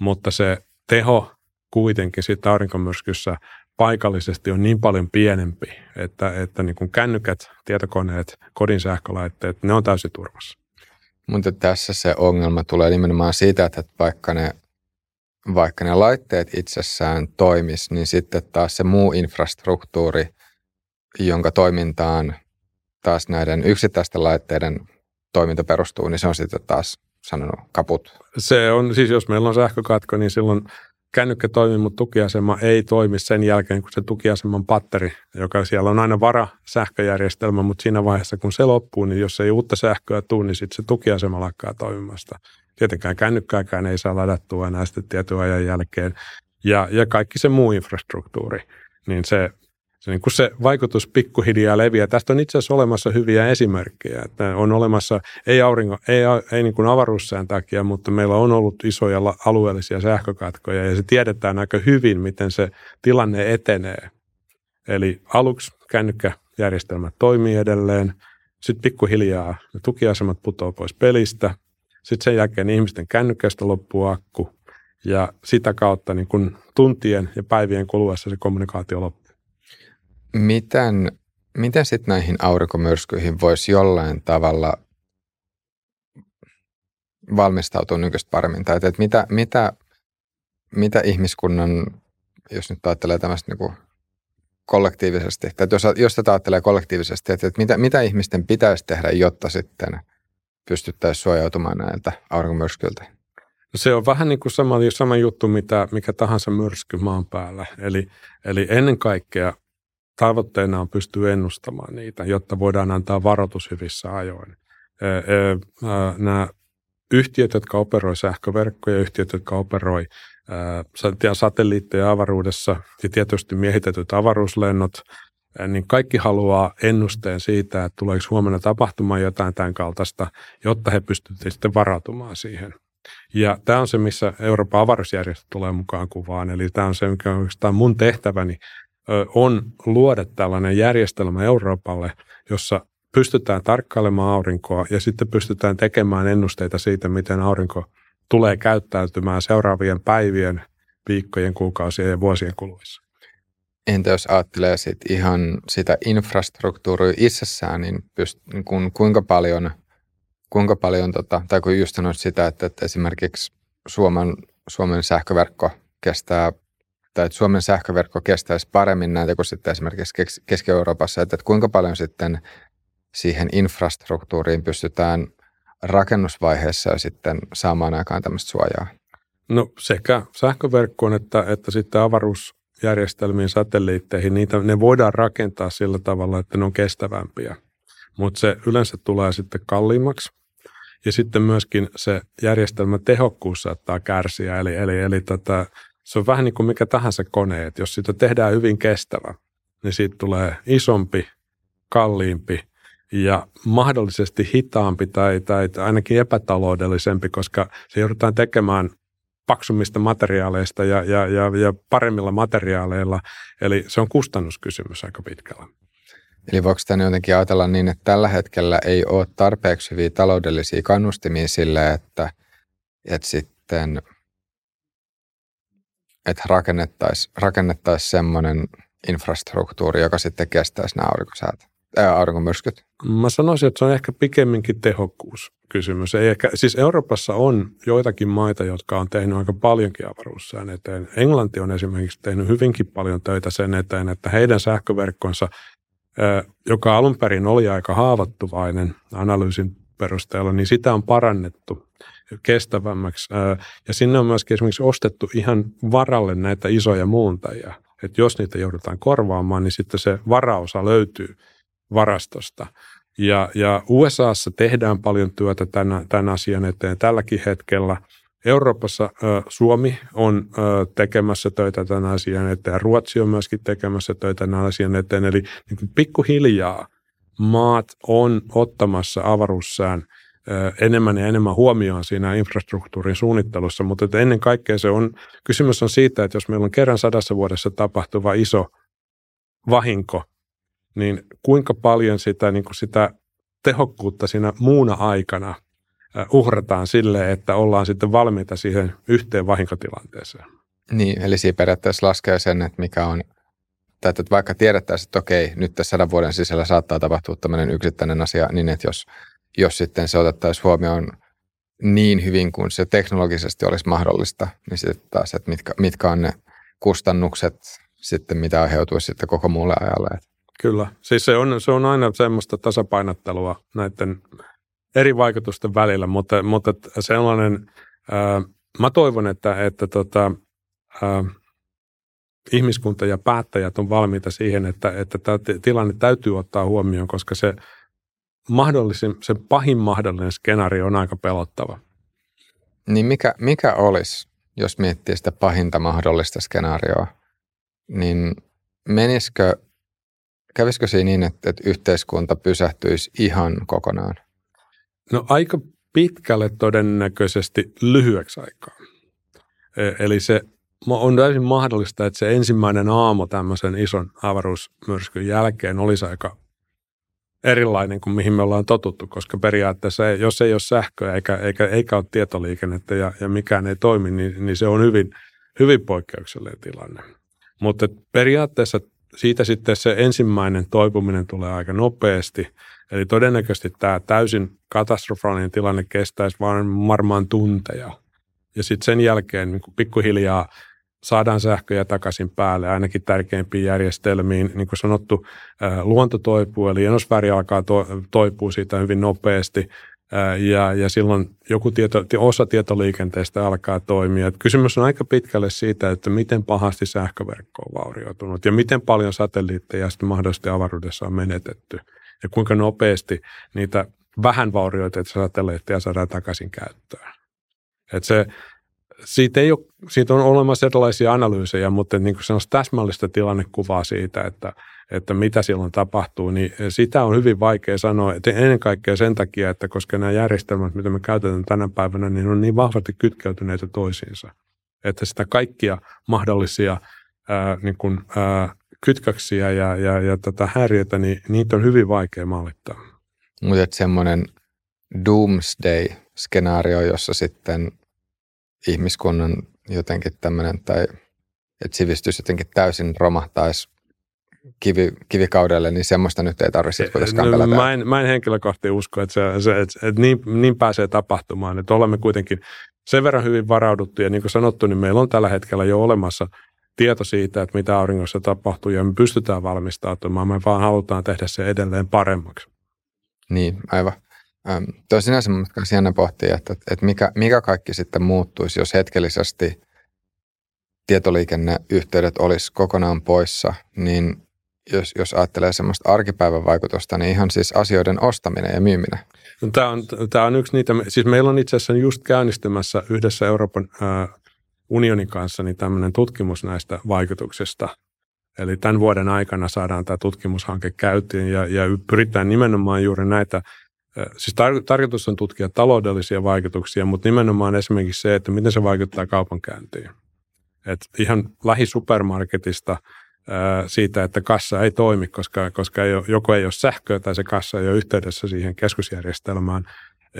mutta se teho kuitenkin sitten aurinkomyrskyssä paikallisesti on niin paljon pienempi, että, että niin kuin kännykät, tietokoneet, kodin sähkölaitteet, ne on täysin turvassa. Mutta tässä se ongelma tulee nimenomaan siitä, että vaikka ne, vaikka ne laitteet itsessään toimis, niin sitten taas se muu infrastruktuuri – jonka toimintaan taas näiden yksittäisten laitteiden toiminta perustuu, niin se on sitten taas sanonut kaput. Se on, siis jos meillä on sähkökatko, niin silloin kännykkä toimii, mutta tukiasema ei toimi sen jälkeen, kun se tukiaseman patteri, joka siellä on aina vara sähköjärjestelmä, mutta siinä vaiheessa, kun se loppuu, niin jos ei uutta sähköä tule, niin sitten se tukiasema lakkaa toimimasta. Tietenkään kännykkääkään ei saa ladattua enää sitten tietyn ajan jälkeen. Ja, ja kaikki se muu infrastruktuuri, niin se se, niin kuin se vaikutus pikkuhiljaa leviää. Tästä on itse asiassa olemassa hyviä esimerkkejä. Että on olemassa, ei, aurinko, ei, ei niin kuin avaruussään takia, mutta meillä on ollut isoja alueellisia sähkökatkoja ja se tiedetään aika hyvin, miten se tilanne etenee. Eli aluksi kännykkäjärjestelmät toimii edelleen, sitten pikkuhiljaa ne tukiasemat putoaa pois pelistä, sitten sen jälkeen ihmisten kännykkästä loppuu akku ja sitä kautta niin kun tuntien ja päivien kuluessa se kommunikaatio loppuu. Miten, miten sitten näihin aurinkomyrskyihin voisi jollain tavalla valmistautua nykyistä paremmin? Tai että mitä, mitä, mitä ihmiskunnan, jos nyt ajattelee tämmöistä niin kollektiivisesti, tai jos, jos tätä ajattelee kollektiivisesti, että, että mitä, mitä ihmisten pitäisi tehdä, jotta sitten pystyttäisiin suojautumaan näiltä aurinkomyrskyiltä? Se on vähän niin kuin sama, sama juttu, mitä, mikä tahansa myrsky maan päällä. Eli, eli ennen kaikkea tavoitteena on pystyä ennustamaan niitä, jotta voidaan antaa varoitus hyvissä ajoin. Nämä yhtiöt, jotka operoi sähköverkkoja, yhtiöt, jotka operoi satelliitteja avaruudessa ja tietysti miehitetyt avaruuslennot, niin kaikki haluaa ennusteen siitä, että tuleeko huomenna tapahtumaan jotain tämän kaltaista, jotta he pystyvät sitten varautumaan siihen. Ja tämä on se, missä Euroopan avaruusjärjestö tulee mukaan kuvaan. Eli tämä on se, mikä on oikeastaan mun tehtäväni on luoda tällainen järjestelmä Euroopalle, jossa pystytään tarkkailemaan aurinkoa ja sitten pystytään tekemään ennusteita siitä, miten aurinko tulee käyttäytymään seuraavien päivien, viikkojen, kuukausien ja vuosien kuluessa. Entä jos ajattelee sit ihan sitä infrastruktuuria itsessään, niin, pyst, niin kun, kuinka paljon, kuinka paljon tota, tai kun just sanoit sitä, että, että esimerkiksi Suomen, Suomen sähköverkko kestää tai että Suomen sähköverkko kestäisi paremmin näitä kuin sitten esimerkiksi Keski-Euroopassa, että, kuinka paljon sitten siihen infrastruktuuriin pystytään rakennusvaiheessa ja sitten saamaan aikaan tämmöistä suojaa? No sekä sähköverkkoon että, että sitten avaruusjärjestelmiin, satelliitteihin, niitä, ne voidaan rakentaa sillä tavalla, että ne on kestävämpiä. mutta se yleensä tulee sitten kalliimmaksi. Ja sitten myöskin se järjestelmän tehokkuus saattaa kärsiä, eli, eli, eli tota, se on vähän niin kuin mikä tahansa kone, että jos sitä tehdään hyvin kestävä, niin siitä tulee isompi, kalliimpi ja mahdollisesti hitaampi tai, tai ainakin epätaloudellisempi, koska se joudutaan tekemään paksummista materiaaleista ja, ja, ja, ja paremmilla materiaaleilla. Eli se on kustannuskysymys aika pitkällä. Eli voiko tämä jotenkin ajatella niin, että tällä hetkellä ei ole tarpeeksi hyviä taloudellisia kannustimia sille, että, että sitten että rakennettaisiin rakennettais semmoinen infrastruktuuri, joka sitten kestäisi nämä aurinkosäät, ää, aurinkomyrskyt? Mä sanoisin, että se on ehkä pikemminkin tehokkuuskysymys. Ei ehkä, siis Euroopassa on joitakin maita, jotka on tehnyt aika paljonkin avaruussään eteen. Englanti on esimerkiksi tehnyt hyvinkin paljon töitä sen eteen, että heidän sähköverkkonsa, joka alun perin oli aika haavoittuvainen analyysin perusteella, niin sitä on parannettu kestävämmäksi. Ja sinne on myöskin esimerkiksi ostettu ihan varalle näitä isoja muuntajia. Että jos niitä joudutaan korvaamaan, niin sitten se varaosa löytyy varastosta. Ja, ja USAssa tehdään paljon työtä tämän, tämän asian eteen tälläkin hetkellä. Euroopassa Suomi on tekemässä töitä tämän asian eteen. Ruotsi on myöskin tekemässä töitä tämän asian eteen. Eli niin pikkuhiljaa maat on ottamassa avaruussään enemmän ja enemmän huomioon siinä infrastruktuurin suunnittelussa, mutta ennen kaikkea se on, kysymys on siitä, että jos meillä on kerran sadassa vuodessa tapahtuva iso vahinko, niin kuinka paljon sitä, niin kuin sitä tehokkuutta siinä muuna aikana uhrataan sille, että ollaan sitten valmiita siihen yhteen vahinkotilanteeseen. Niin, eli siinä periaatteessa laskee sen, että mikä on, tai että vaikka tiedettäisiin, että okei, nyt tässä sadan vuoden sisällä saattaa tapahtua tämmöinen yksittäinen asia, niin että jos jos sitten se otettaisiin huomioon niin hyvin kuin se teknologisesti olisi mahdollista, niin sitten taas, että mitkä, mitkä on ne kustannukset sitten, mitä aiheutuisi sitten koko muulle ajalle. Kyllä, siis se on, se on aina semmoista tasapainottelua näiden eri vaikutusten välillä, mutta, mutta sellainen, ää, mä toivon, että, että tota, ää, ihmiskunta ja päättäjät on valmiita siihen, että, että tämä tilanne täytyy ottaa huomioon, koska se mahdollisin, se pahin mahdollinen skenaario on aika pelottava. Niin mikä, mikä olisi, jos miettii sitä pahinta mahdollista skenaarioa, niin menisikö, kävisikö siinä niin, että, että yhteiskunta pysähtyisi ihan kokonaan? No aika pitkälle todennäköisesti lyhyeksi aikaa. E, eli se on täysin mahdollista, että se ensimmäinen aamu tämmöisen ison avaruusmyrskyn jälkeen olisi aika erilainen kuin mihin me ollaan totuttu, koska periaatteessa jos ei ole sähköä eikä, eikä, eikä ole tietoliikennettä ja, ja mikään ei toimi, niin, niin se on hyvin, hyvin poikkeuksellinen tilanne. Mutta periaatteessa siitä sitten se ensimmäinen toipuminen tulee aika nopeasti. Eli todennäköisesti tämä täysin katastrofaalinen tilanne kestäisi vain varmaan tunteja. Ja sitten sen jälkeen niin pikkuhiljaa saadaan sähköjä takaisin päälle, ainakin tärkeimpiin järjestelmiin. Niin kuin sanottu, luonto toipuu, eli enosfääri alkaa to, toipua siitä hyvin nopeasti, ja, ja silloin joku tieto, osa tietoliikenteestä alkaa toimia. Et kysymys on aika pitkälle siitä, että miten pahasti sähköverkko on vaurioitunut ja miten paljon satelliitteja sitten mahdollisesti avaruudessa on menetetty ja kuinka nopeasti niitä vähän vaurioita satelliitteja saadaan takaisin käyttöön. Et se, siitä, ei ole, siitä on olemassa erilaisia analyysejä, mutta niin kuin täsmällistä tilannekuvaa siitä, että, että mitä silloin tapahtuu, niin sitä on hyvin vaikea sanoa. Että ennen kaikkea sen takia, että koska nämä järjestelmät, mitä me käytetään tänä päivänä, niin on niin vahvasti kytkeytyneitä toisiinsa. Että sitä kaikkia mahdollisia ää, niin kuin, ää, kytköksiä ja, ja, ja tätä häiriötä, niin niitä on hyvin vaikea maalittaa. Mutta semmoinen doomsday-skenaario, jossa sitten ihmiskunnan jotenkin tämmöinen, tai että sivistys jotenkin täysin romahtaisi kivi, kivikaudelle, niin semmoista nyt ei tarvitse kuitenkaan no, pelätä. Mä en, mä en henkilökohtaisesti usko, että, se, se, että, että niin, niin pääsee tapahtumaan. Että olemme kuitenkin sen verran hyvin varauduttu, ja niin kuin sanottu, niin meillä on tällä hetkellä jo olemassa tieto siitä, että mitä auringossa tapahtuu, ja me pystytään valmistautumaan. Me vaan halutaan tehdä se edelleen paremmaksi. Niin, aivan. Ähm, Tuo sinänsä myös jännä pohtia, että, että mikä, mikä kaikki sitten muuttuisi, jos hetkellisesti tietoliikenneyhteydet olisi kokonaan poissa, niin jos, jos ajattelee semmoista arkipäivän vaikutusta, niin ihan siis asioiden ostaminen ja myyminen. No, tämä, on, tämä on yksi niitä, siis meillä on itse asiassa just käynnistymässä yhdessä Euroopan äh, unionin kanssa niin tämmöinen tutkimus näistä vaikutuksista. Eli tämän vuoden aikana saadaan tämä tutkimushanke käytiin ja, ja pyritään nimenomaan juuri näitä Siis tar- tarkoitus on tutkia taloudellisia vaikutuksia, mutta nimenomaan esimerkiksi se, että miten se vaikuttaa kaupankäyntiin. Et ihan lähisupermarketista siitä, että kassa ei toimi, koska, koska ei ole, joko ei ole sähköä tai se kassa ei ole yhteydessä siihen keskusjärjestelmään.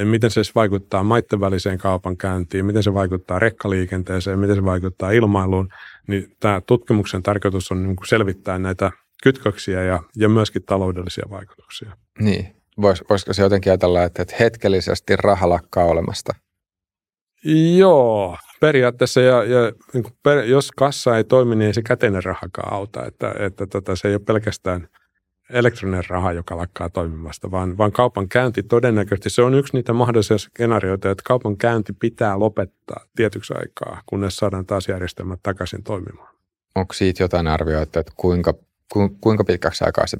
Miten se vaikuttaa maitten väliseen kaupankäyntiin, miten se vaikuttaa rekkaliikenteeseen, miten se vaikuttaa ilmailuun. Niin tämä tutkimuksen tarkoitus on niin selvittää näitä kytköksiä ja, ja myöskin taloudellisia vaikutuksia. Niin, Vois, voisiko se jotenkin ajatella, että, että hetkellisesti raha lakkaa olemasta? Joo, periaatteessa ja, ja niin per, jos kassa ei toimi, niin ei se käteinen rahakaan auta. Että, että tota, se ei ole pelkästään elektroninen raha, joka lakkaa toimimasta, vaan, vaan kaupan käynti todennäköisesti, se on yksi niitä mahdollisia skenaarioita, että kaupan käynti pitää lopettaa tietyksi aikaa, kunnes saadaan taas järjestelmät takaisin toimimaan. Onko siitä jotain arvioita, että kuinka, ku, kuinka pitkäksi aikaa se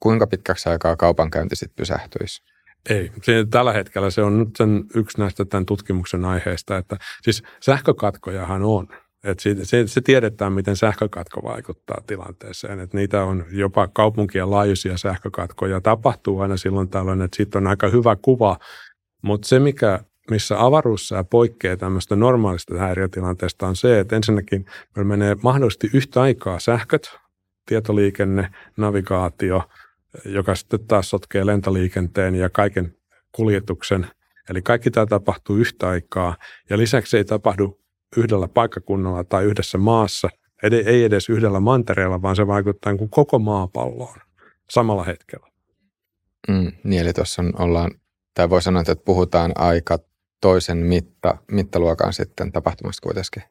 kuinka pitkäksi aikaa kaupankäynti sitten pysähtyisi? Ei. Tällä hetkellä se on nyt sen, yksi näistä tämän tutkimuksen aiheista, että siis sähkökatkojahan on. Et se, se, se tiedetään, miten sähkökatko vaikuttaa tilanteeseen. Et niitä on jopa kaupunkien laajuisia sähkökatkoja. Tapahtuu aina silloin tällöin, että siitä on aika hyvä kuva. Mutta se, mikä, missä avaruussää poikkeaa tämmöistä normaalista häiriötilanteesta, on se, että ensinnäkin meillä menee mahdollisesti yhtä aikaa sähköt, tietoliikenne, navigaatio – joka sitten taas sotkee lentoliikenteen ja kaiken kuljetuksen. Eli kaikki tämä tapahtuu yhtä aikaa ja lisäksi ei tapahdu yhdellä paikkakunnalla tai yhdessä maassa, ei edes yhdellä mantereella, vaan se vaikuttaa kuin koko maapalloon samalla hetkellä. Mm, niin, eli tuossa ollaan, tai voi sanoa, että puhutaan aika toisen mitta, mittaluokan sitten tapahtumasta kuitenkin.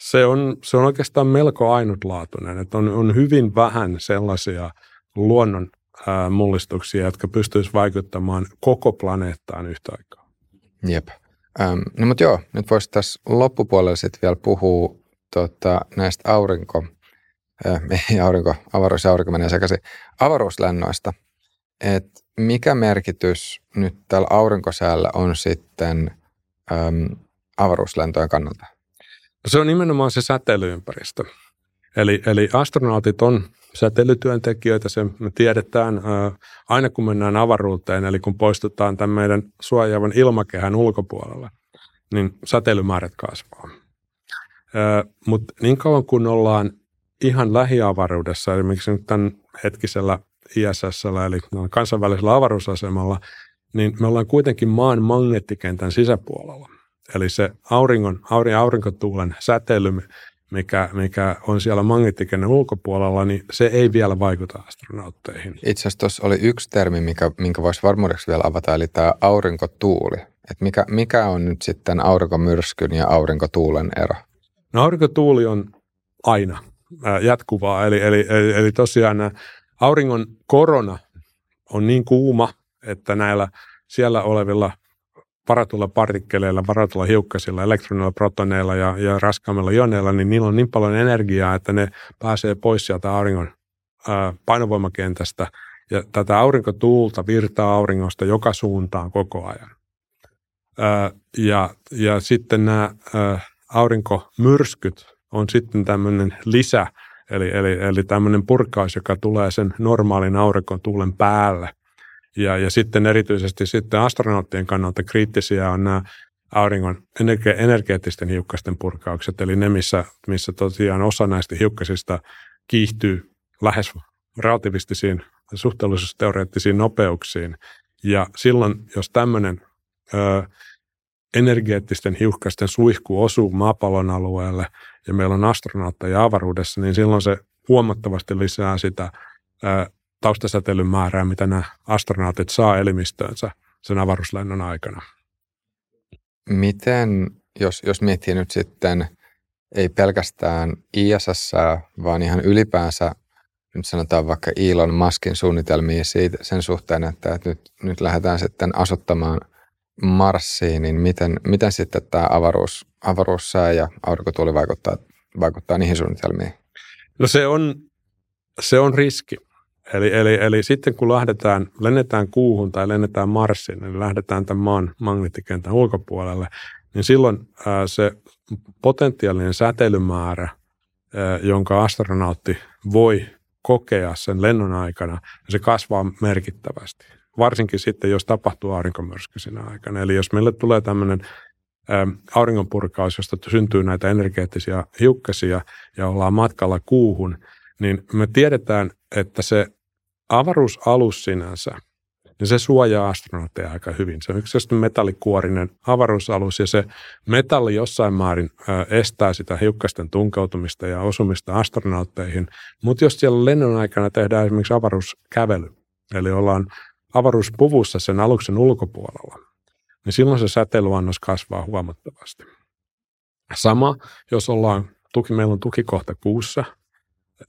Se on, se on oikeastaan melko ainutlaatuinen, että on, on hyvin vähän sellaisia luonnon mullistuksia, jotka pystyisivät vaikuttamaan koko planeettaan yhtä aikaa. Jep. Ähm, no mutta joo, nyt voisi tässä loppupuolella sitten vielä puhua tota, näistä aurinko, äh, ei aurinko, avaruus ja aurinko menee sekaisin, avaruuslennoista. Et mikä merkitys nyt tällä aurinkosäällä on sitten äm, avaruuslentojen kannalta? No se on nimenomaan se säteilyympäristö. Eli, eli astronautit on säteilytyöntekijöitä, se me tiedetään aina kun mennään avaruuteen, eli kun poistutaan tämän meidän suojaavan ilmakehän ulkopuolella, niin säteilymäärät kasvaa. Mutta niin kauan kun ollaan ihan lähiavaruudessa, esimerkiksi nyt tämän hetkisellä ISS, eli kansainvälisellä avaruusasemalla, niin me ollaan kuitenkin maan magneettikentän sisäpuolella. Eli se auringon, aurinkotuulen säteily mikä, mikä on siellä magneettikenen ulkopuolella, niin se ei vielä vaikuta astronautteihin. Itse asiassa tuossa oli yksi termi, mikä, minkä voisi varmuudeksi vielä avata, eli tämä aurinkotuuli. Et mikä, mikä on nyt sitten aurinkomyrskyn ja aurinkotuulen ero? No aurinkotuuli on aina jatkuvaa, eli, eli, eli, eli tosiaan auringon korona on niin kuuma, että näillä siellä olevilla varatulla partikkeleilla, varatulla hiukkasilla, elektronilla, protoneilla ja, ja raskaammilla ioneilla, niin niillä on niin paljon energiaa, että ne pääsee pois sieltä auringon ää, painovoimakentästä. Ja tätä aurinkotuulta virtaa auringosta joka suuntaan koko ajan. Ää, ja, ja sitten nämä ää, aurinkomyrskyt on sitten tämmöinen lisä, eli, eli, eli tämmöinen purkaus, joka tulee sen normaalin aurinkotuulen päälle – ja, ja sitten erityisesti sitten astronauttien kannalta kriittisiä on nämä auringon energe- energeettisten hiukkasten purkaukset, eli ne, missä, missä tosiaan osa näistä hiukkasista kiihtyy lähes relativistisiin suhteellisuusteoreettisiin nopeuksiin. Ja silloin, jos tämmöinen ö, energeettisten hiukkasten suihku osuu maapallon alueelle ja meillä on astronautteja avaruudessa, niin silloin se huomattavasti lisää sitä ö, taustasäteilyn määrää, mitä nämä astronautit saa elimistöönsä sen avaruuslennon aikana. Miten, jos, jos miettii nyt sitten ei pelkästään ISS, vaan ihan ylipäänsä nyt sanotaan vaikka Elon Muskin suunnitelmia siitä, sen suhteen, että, nyt, nyt lähdetään sitten asuttamaan Marsiin, niin miten, miten sitten tämä avaruus, avaruussää ja aurinkotuuli vaikuttaa, vaikuttaa niihin suunnitelmiin? No se on, se on riski. Eli, eli, eli sitten kun lähdetään, lennetään kuuhun tai lennetään Marsiin, niin lähdetään tämän maan magneettikentän ulkopuolelle, niin silloin ää, se potentiaalinen säteilymäärä, ää, jonka astronautti voi kokea sen lennon aikana, niin se kasvaa merkittävästi. Varsinkin sitten, jos tapahtuu aurinkomyrsky siinä aikana. Eli jos meille tulee tämmöinen auringonpurkaus, josta syntyy näitä energeettisia hiukkasia ja ollaan matkalla kuuhun, niin me tiedetään, että se avaruusalus sinänsä, niin se suojaa astronautteja aika hyvin. Se on yksi metallikuorinen avaruusalus ja se metalli jossain määrin estää sitä hiukkasten tunkeutumista ja osumista astronautteihin. Mutta jos siellä lennon aikana tehdään esimerkiksi avaruuskävely, eli ollaan avaruuspuvussa sen aluksen ulkopuolella, niin silloin se säteilyannos kasvaa huomattavasti. Sama, jos ollaan, tuki, meillä on tukikohta kuussa,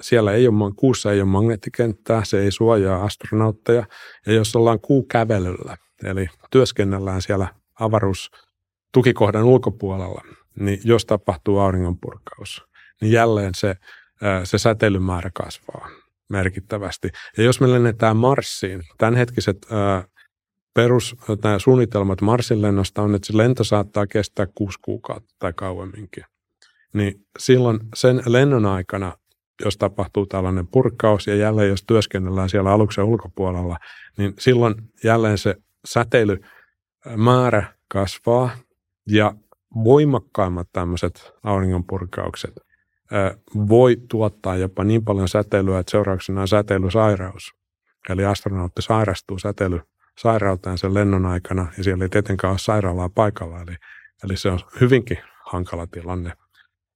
siellä ei ole, kuussa ei ole magneettikenttää, se ei suojaa astronautteja. Ja jos ollaan kuukävelyllä, eli työskennellään siellä avaruustukikohdan ulkopuolella, niin jos tapahtuu auringonpurkaus, niin jälleen se, se säteilymäärä kasvaa merkittävästi. Ja jos me lennetään Marsiin, tämänhetkiset perus suunnitelmat Marsin lennosta on, että se lento saattaa kestää kuusi kuukautta tai kauemminkin. Niin silloin sen lennon aikana, jos tapahtuu tällainen purkkaus ja jälleen jos työskennellään siellä aluksen ulkopuolella, niin silloin jälleen se säteilymäärä kasvaa ja voimakkaimmat tämmöiset auringonpurkaukset voi tuottaa jopa niin paljon säteilyä, että seurauksena on säteilysairaus. Eli astronautti sairastuu säteily sairauteen sen lennon aikana ja siellä ei tietenkään ole sairaalaa paikalla. Eli, eli se on hyvinkin hankala tilanne.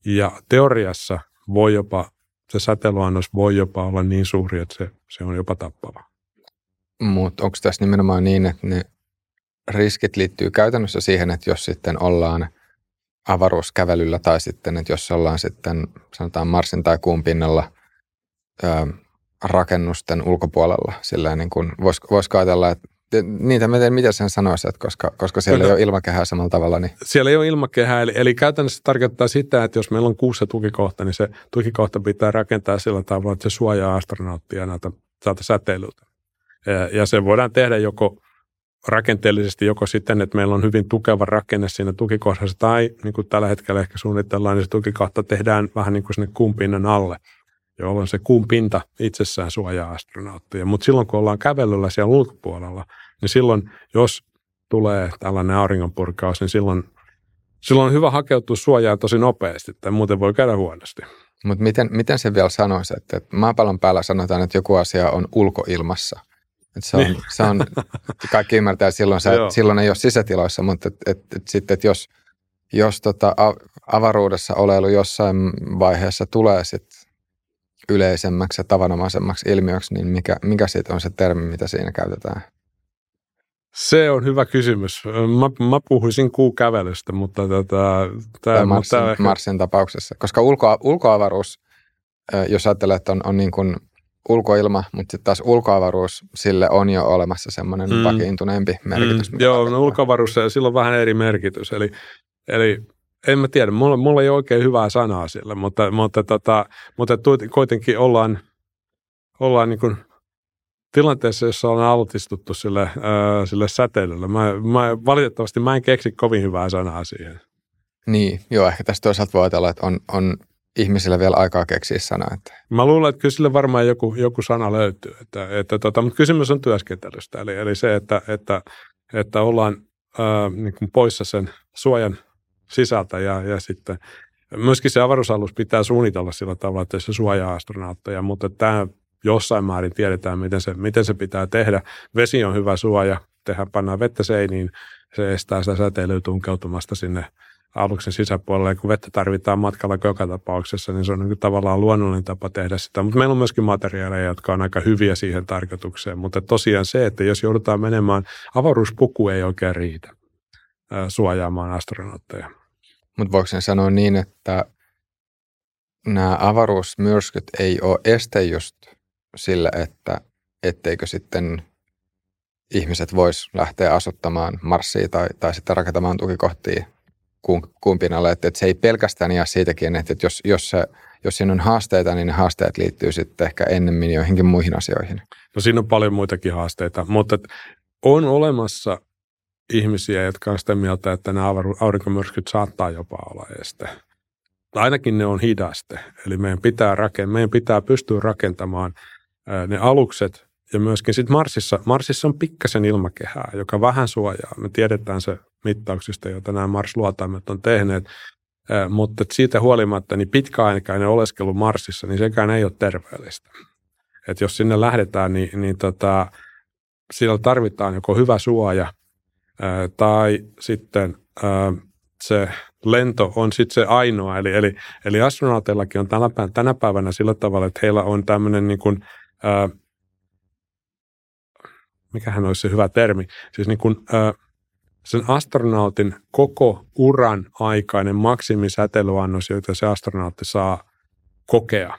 Ja teoriassa voi jopa, se säteilyannos voi jopa olla niin suuri, että se, se on jopa tappava. Mutta onko tässä nimenomaan niin, että ne riskit liittyy käytännössä siihen, että jos sitten ollaan avaruuskävelyllä tai sitten, että jos ollaan sitten sanotaan Marsin tai kuun pinnalla rakennusten ulkopuolella, sillä niin kuin vois ajatella, että niitä mä tiedän, mitä sen sanoisi, että koska, koska siellä Kyllä. ei ole ilmakehää samalla tavalla. Niin... Siellä ei ole ilmakehää, eli, eli käytännössä tarkoittaa sitä, että jos meillä on kuussa tukikohta, niin se tukikohta pitää rakentaa sillä tavalla, että se suojaa astronauttia näiltä, tältä säteilyltä. Ja, ja se voidaan tehdä joko rakenteellisesti joko sitten, että meillä on hyvin tukeva rakenne siinä tukikohdassa, tai niin kuin tällä hetkellä ehkä suunnitellaan, niin se tukikohta tehdään vähän niin kuin sinne kuun pinnan alle, jolloin se kuun pinta itsessään suojaa astronauttia. Mutta silloin, kun ollaan kävelyllä siellä ulkopuolella, niin silloin, jos tulee tällainen auringonpurkaus, niin silloin, silloin on hyvä hakeutua suojaan tosi nopeasti, tai muuten voi käydä huonosti. Mutta miten, miten se vielä sanoisi, että, että maapallon päällä sanotaan, että joku asia on ulkoilmassa. Että se, on, niin. se on, kaikki ymmärtää, silloin, se, silloin ei ole sisätiloissa, mutta et, et, et sitten, että jos, jos tota avaruudessa oleilu jossain vaiheessa tulee sit yleisemmäksi ja tavanomaisemmaksi ilmiöksi, niin mikä, mikä siitä on se termi, mitä siinä käytetään? Se on hyvä kysymys. Mä, mä puhuisin kuukävelystä, mutta tota, tämä, Marsin, mutta ehkä... Marsin tapauksessa. Koska ulko, ulkoavaruus, jos ajattelee, että on, on niin kuin ulkoilma, mutta sitten taas ulkoavaruus, sille on jo olemassa semmoinen mm. vakiintuneempi merkitys. Mm. Joo, no ulkoavaruus, sillä on vähän eri merkitys. Eli, eli en mä tiedä, mulla, mulla ei ole oikein hyvää sanaa sille, mutta, mutta, tota, mutta kuitenkin ollaan, ollaan niin kuin tilanteessa, jossa on altistuttu sille, äh, sille säteilylle. Mä, mä, valitettavasti mä en keksi kovin hyvää sanaa siihen. Niin, joo, ehkä tästä toisaalta voi ajatella, että on, on ihmisillä vielä aikaa keksiä sanaa. Että... Mä luulen, että kyllä sille varmaan joku, joku sana löytyy, että, että tota, mutta kysymys on työskentelystä, eli, eli se, että, että, että ollaan äh, niin kuin poissa sen suojan sisältä ja, ja sitten myöskin se avaruusalus pitää suunnitella sillä tavalla, että se suojaa astronautteja, mutta tämä jossain määrin tiedetään, miten se, miten se pitää tehdä. Vesi on hyvä suoja, tehdään, pannaan vettä seiniin, se estää sitä säteilyä tunkeutumasta sinne aluksen sisäpuolelle. Kun vettä tarvitaan matkalla joka tapauksessa, niin se on niin tavallaan luonnollinen tapa tehdä sitä. Mutta meillä on myöskin materiaaleja, jotka on aika hyviä siihen tarkoitukseen. Mutta tosiaan se, että jos joudutaan menemään, avaruuspuku ei oikein riitä suojaamaan astronautteja. Mutta voiko sen sanoa niin, että nämä avaruusmyrskyt ei ole este just sille, että etteikö sitten ihmiset vois lähteä asuttamaan Marsia tai, tai sitten rakentamaan tukikohtia kuun pinnalle. Että, että se ei pelkästään jää siitäkin, että, että jos, jos, se, jos siinä on haasteita, niin ne haasteet liittyy sitten ehkä ennemmin joihinkin muihin asioihin. No siinä on paljon muitakin haasteita, mutta on olemassa ihmisiä, jotka on sitä mieltä, että nämä aurinkomyrskyt saattaa jopa olla este. Ainakin ne on hidaste, eli meidän pitää, raken- meidän pitää pystyä rakentamaan ne alukset ja myöskin sitten Marsissa, Marsissa on pikkasen ilmakehää, joka vähän suojaa. Me tiedetään se mittauksista, joita nämä Mars-luotaimet on tehneet, mutta siitä huolimatta niin pitkäaikainen oleskelu Marsissa, niin sekään ei ole terveellistä. Et jos sinne lähdetään, niin, niin tota, siellä tarvitaan joko hyvä suoja tai sitten se lento on sitten se ainoa. Eli, eli, eli astronauteillakin on tänä, tänä päivänä sillä tavalla, että heillä on tämmöinen niin kuin, ää, mikähän olisi se hyvä termi, siis niin kuin, sen astronautin koko uran aikainen maksimisäteilyannos, jota se astronautti saa kokea.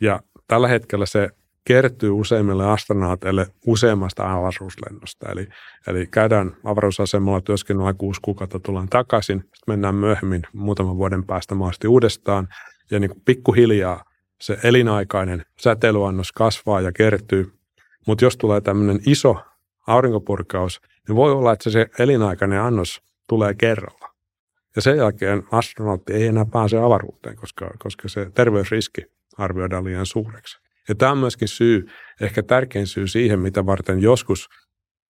Ja tällä hetkellä se kertyy useimmille astronauteille useammasta avaruuslennosta. Eli, eli käydään avaruusasemalla työskennellä kuusi kuukautta, tullaan takaisin, sitten mennään myöhemmin muutaman vuoden päästä mahdollisesti uudestaan, ja niin kuin pikkuhiljaa se elinaikainen säteilyannos kasvaa ja kertyy. Mutta jos tulee tämmöinen iso aurinkopurkaus, niin voi olla, että se elinaikainen annos tulee kerralla. Ja sen jälkeen astronautti ei enää pääse avaruuteen, koska, koska se terveysriski arvioidaan liian suureksi. Ja tämä on myöskin syy, ehkä tärkein syy siihen, mitä varten joskus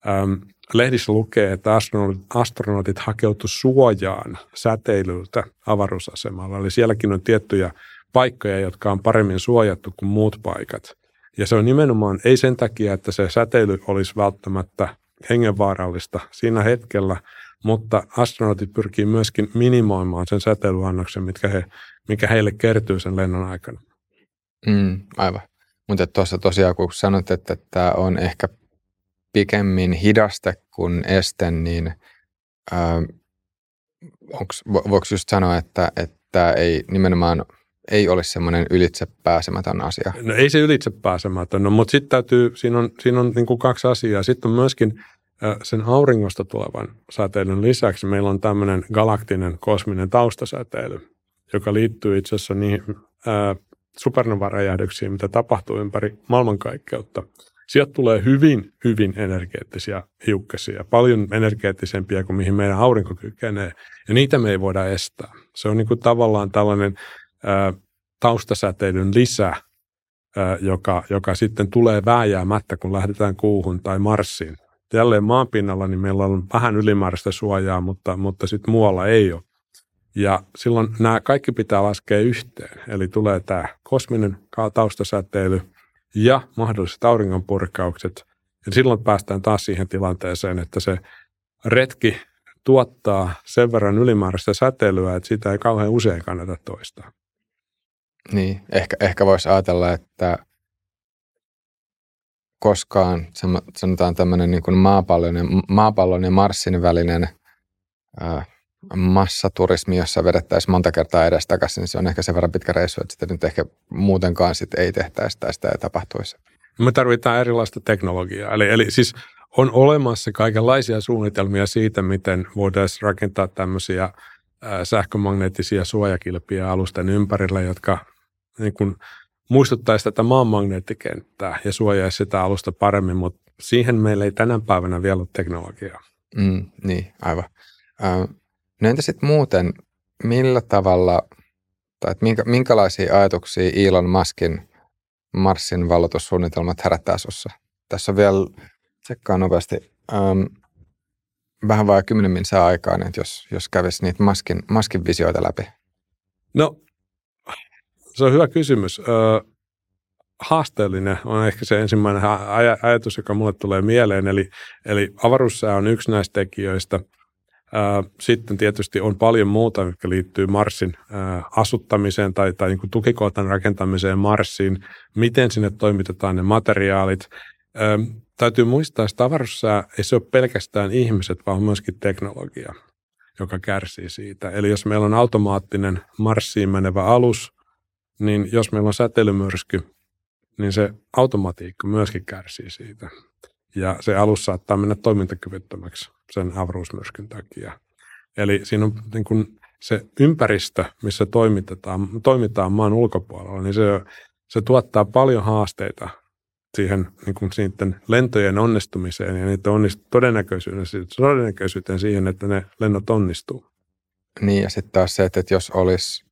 äm, lehdissä lukee, että astronautit, astronautit hakeutu suojaan säteilyltä avaruusasemalla. Eli sielläkin on tiettyjä paikkoja, jotka on paremmin suojattu kuin muut paikat. Ja se on nimenomaan ei sen takia, että se säteily olisi välttämättä hengenvaarallista siinä hetkellä, mutta astronautit pyrkii myöskin minimoimaan sen säteilyannoksen, mitkä he, mikä heille kertyy sen lennon aikana. Mm, aivan. Mutta tuossa tosiaan, kun sanot, että tämä on ehkä pikemmin hidaste kuin este, niin äh, onks, voiko just sanoa, että, että ei nimenomaan ei ole semmoinen ylitsepääsemätön asia? No ei se ylitsepääsemätön, no, mutta sitten täytyy, siinä on, siinä on niin kuin kaksi asiaa. Sitten on myöskin äh, sen auringosta tulevan säteilyn lisäksi meillä on tämmöinen galaktinen kosminen taustasäteily, joka liittyy itse asiassa niihin äh, supernova-räjähdyksiin, mitä tapahtuu ympäri maailmankaikkeutta. Sieltä tulee hyvin, hyvin energeettisiä hiukkasia, paljon energeettisempia kuin mihin meidän aurinko kykenee, ja niitä me ei voida estää. Se on niin kuin tavallaan tällainen ää, taustasäteilyn lisä, ää, joka, joka sitten tulee vääjäämättä, kun lähdetään kuuhun tai Marsiin. Jälleen maanpinnalla niin meillä on vähän ylimääräistä suojaa, mutta, mutta sitten muualla ei ole. Ja silloin nämä kaikki pitää laskea yhteen. Eli tulee tämä kosminen taustasäteily ja mahdolliset auringonpurkaukset. Ja silloin päästään taas siihen tilanteeseen, että se retki tuottaa sen verran ylimääräistä säteilyä, että sitä ei kauhean usein kannata toistaa. Niin, ehkä, ehkä voisi ajatella, että koskaan sanotaan tämmöinen niin kuin maapallon, ja, maapallon ja Marsin välinen ää, massaturismi, jossa vedettäisiin monta kertaa edestakaisin, niin se on ehkä sen verran pitkä reissu, että sitä nyt ehkä muutenkaan sit ei tehtäisi tai sitä ei tapahtuisi. Me tarvitaan erilaista teknologiaa. Eli, eli siis on olemassa kaikenlaisia suunnitelmia siitä, miten voitaisiin rakentaa tämmöisiä sähkömagneettisia suojakilpiä alusten ympärillä, jotka niin kuin muistuttaisi tätä maan magneettikenttää ja suojaisi sitä alusta paremmin, mutta siihen meillä ei tänä päivänä vielä ole teknologiaa. Mm, niin, aivan. No entä sitten muuten, millä tavalla, tai minkä, minkälaisia ajatuksia Elon Muskin Marsin valotussuunnitelmat herättää sinussa? Tässä on vielä, tsekkaa nopeasti, ähm, vähän vajaa kymmenen saa aikaa, niin jos, jos kävisi niitä Muskin, Muskin visioita läpi. No, se on hyvä kysymys. Ö, haasteellinen on ehkä se ensimmäinen aj- ajatus, joka mulle tulee mieleen. Eli, eli avaruussää on yksi näistä tekijöistä – sitten tietysti on paljon muuta, jotka liittyy Marsin asuttamiseen tai, tai niin tukikohtan rakentamiseen Marsiin, miten sinne toimitetaan ne materiaalit. Täytyy muistaa, että avaruussää ei se ole pelkästään ihmiset, vaan myöskin teknologia, joka kärsii siitä. Eli jos meillä on automaattinen Marsiin menevä alus, niin jos meillä on säteilymyrsky, niin se automatiikka myöskin kärsii siitä ja se alus saattaa mennä toimintakyvyttömäksi sen avaruusmyrskyn takia. Eli siinä on niin kuin se ympäristö, missä toimitetaan, toimitaan maan ulkopuolella, niin se, se tuottaa paljon haasteita siihen niin kuin sitten lentojen onnistumiseen ja niiden onnist- todennäköisyyteen, todennäköisyyteen siihen, että ne lennot onnistuu. Niin ja sitten taas se, että, jos olisi,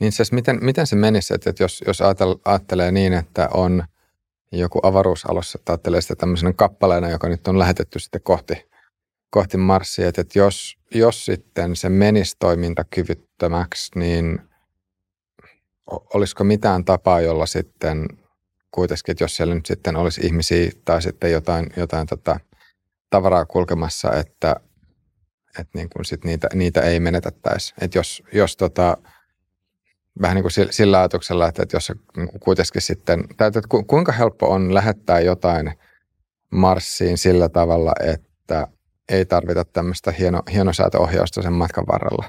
niin siis miten, miten se menisi, että jos, jos ajattelee niin, että on joku avaruusalus, ajattelee sitä tämmöisenä kappaleena, joka nyt on lähetetty sitten kohti, kohti Marsia, että, että jos, jos sitten se menisi toimintakyvyttömäksi, niin olisiko mitään tapaa, jolla sitten kuitenkin, että jos siellä nyt sitten olisi ihmisiä tai sitten jotain, jotain tota tavaraa kulkemassa, että, että niin kuin sit niitä, niitä ei menetettäisi. Että jos, jos tota, vähän niin kuin sillä ajatuksella, että, jos kuitenkin sitten, että kuinka helppo on lähettää jotain Marsiin sillä tavalla, että ei tarvita tämmöistä hieno, hienosäätöohjausta sen matkan varrella?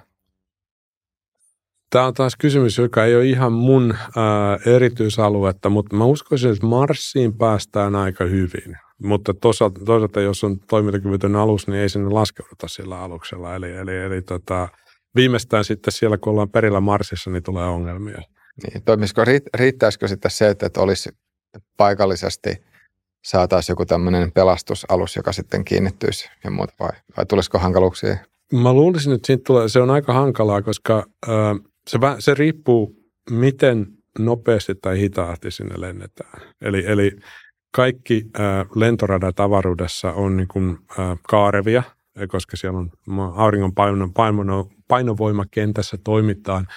Tämä on taas kysymys, joka ei ole ihan mun ää, erityisaluetta, mutta mä uskoisin, että Marsiin päästään aika hyvin. Mutta toisaalta, toisaalta jos on toimintakyvytön alus, niin ei sinne laskeuduta sillä aluksella. Eli, eli, eli tota, viimeistään sitten siellä, kun ollaan perillä Marsissa, niin tulee ongelmia. Niin, toimisiko, riittäisikö sitten se, että olisi paikallisesti saataisiin joku tämmöinen pelastusalus, joka sitten kiinnittyisi ja muuta, vai, vai tulisiko hankaluuksia? Mä luulisin, että siitä tulee, se on aika hankalaa, koska äh, se, se riippuu, miten nopeasti tai hitaasti sinne lennetään. Eli, eli kaikki äh, lentoradat avaruudessa on niin kuin, äh, kaarevia, koska siellä on auringon paino, painovoimakentässä toimitaan.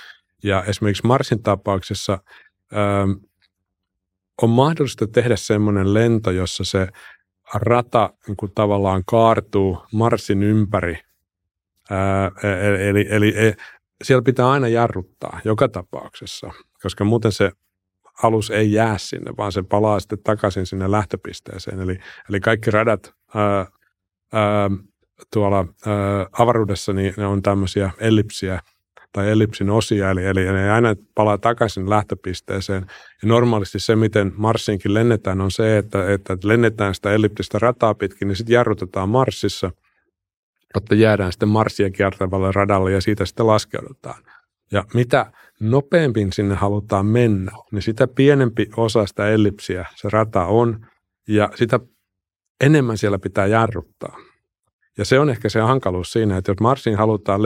Ja esimerkiksi Marsin tapauksessa äh, on mahdollista tehdä semmoinen lento, jossa se rata niin kuin tavallaan kaartuu Marsin ympäri. Ää, eli, eli, eli siellä pitää aina jarruttaa joka tapauksessa, koska muuten se alus ei jää sinne, vaan se palaa sitten takaisin sinne lähtöpisteeseen. Eli, eli kaikki radat ää, ää, tuolla ää, avaruudessa, niin ne on tämmöisiä ellipsiä tai ellipsin osia, eli, eli ne aina palaa takaisin lähtöpisteeseen. Ja normaalisti se, miten Marsiinkin lennetään, on se, että, että lennetään sitä elliptistä rataa pitkin, niin sitten jarrutetaan Marsissa – jotta jäädään sitten Marsia kiertävälle radalle ja siitä sitten laskeudutaan. Ja mitä nopeammin sinne halutaan mennä, niin sitä pienempi osa sitä ellipsiä se rata on ja sitä enemmän siellä pitää jarruttaa. Ja se on ehkä se hankaluus siinä, että jos Marsiin halutaan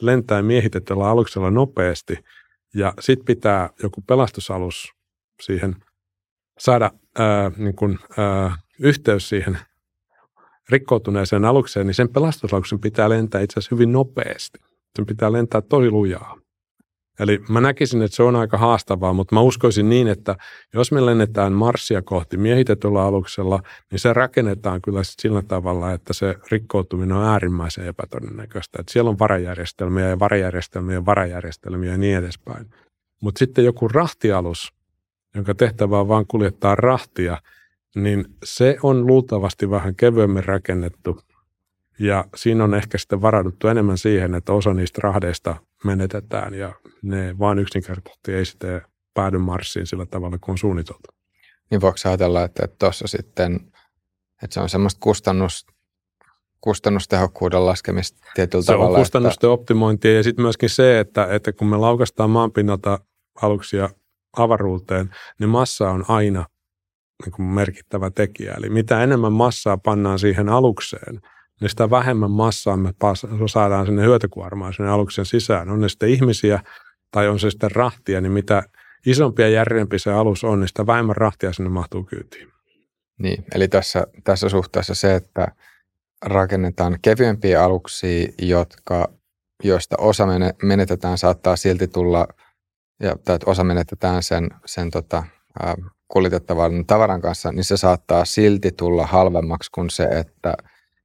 lentää miehitetyllä aluksella nopeasti ja sitten pitää joku pelastusalus siihen saada ää, niin kun, ää, yhteys siihen rikkoutuneeseen alukseen, niin sen pelastusaluksen pitää lentää itse asiassa hyvin nopeasti. Sen pitää lentää tosi lujaa. Eli mä näkisin, että se on aika haastavaa, mutta mä uskoisin niin, että jos me lennetään Marsia kohti miehitetyllä aluksella, niin se rakennetaan kyllä sillä tavalla, että se rikkoutuminen on äärimmäisen epätodennäköistä. Että siellä on varajärjestelmiä ja varajärjestelmiä ja varajärjestelmiä ja niin edespäin. Mutta sitten joku rahtialus, jonka tehtävä on vaan kuljettaa rahtia, niin se on luultavasti vähän kevyemmin rakennettu. Ja siinä on ehkä sitten varauduttu enemmän siihen, että osa niistä rahdeista menetetään ja ne vain yksinkertaisesti ei sitten päädy Marsiin sillä tavalla kuin on suunniteltu. Niin voiko ajatella, että tuossa sitten, että se on semmoista kustannus, kustannustehokkuuden laskemista tietyllä se tavalla. Se on kustannusten että... optimointia ja sitten myöskin se, että, että kun me laukastaan maanpinnalta aluksia avaruuteen, niin massa on aina niin kuin merkittävä tekijä. Eli mitä enemmän massaa pannaan siihen alukseen, niin sitä vähemmän massaa me saadaan sinne hyötykuormaan sinne aluksen sisään. On ne sitten ihmisiä tai on se sitten rahtia, niin mitä isompi ja järjempi se alus on, niin sitä vähemmän rahtia sinne mahtuu kyytiin. Niin, eli tässä, tässä suhteessa se, että rakennetaan kevyempiä aluksia, jotka, joista osa menetetään, saattaa silti tulla, ja, tai osa menetetään sen, sen tota, kuljetettavan tavaran kanssa, niin se saattaa silti tulla halvemmaksi kuin se, että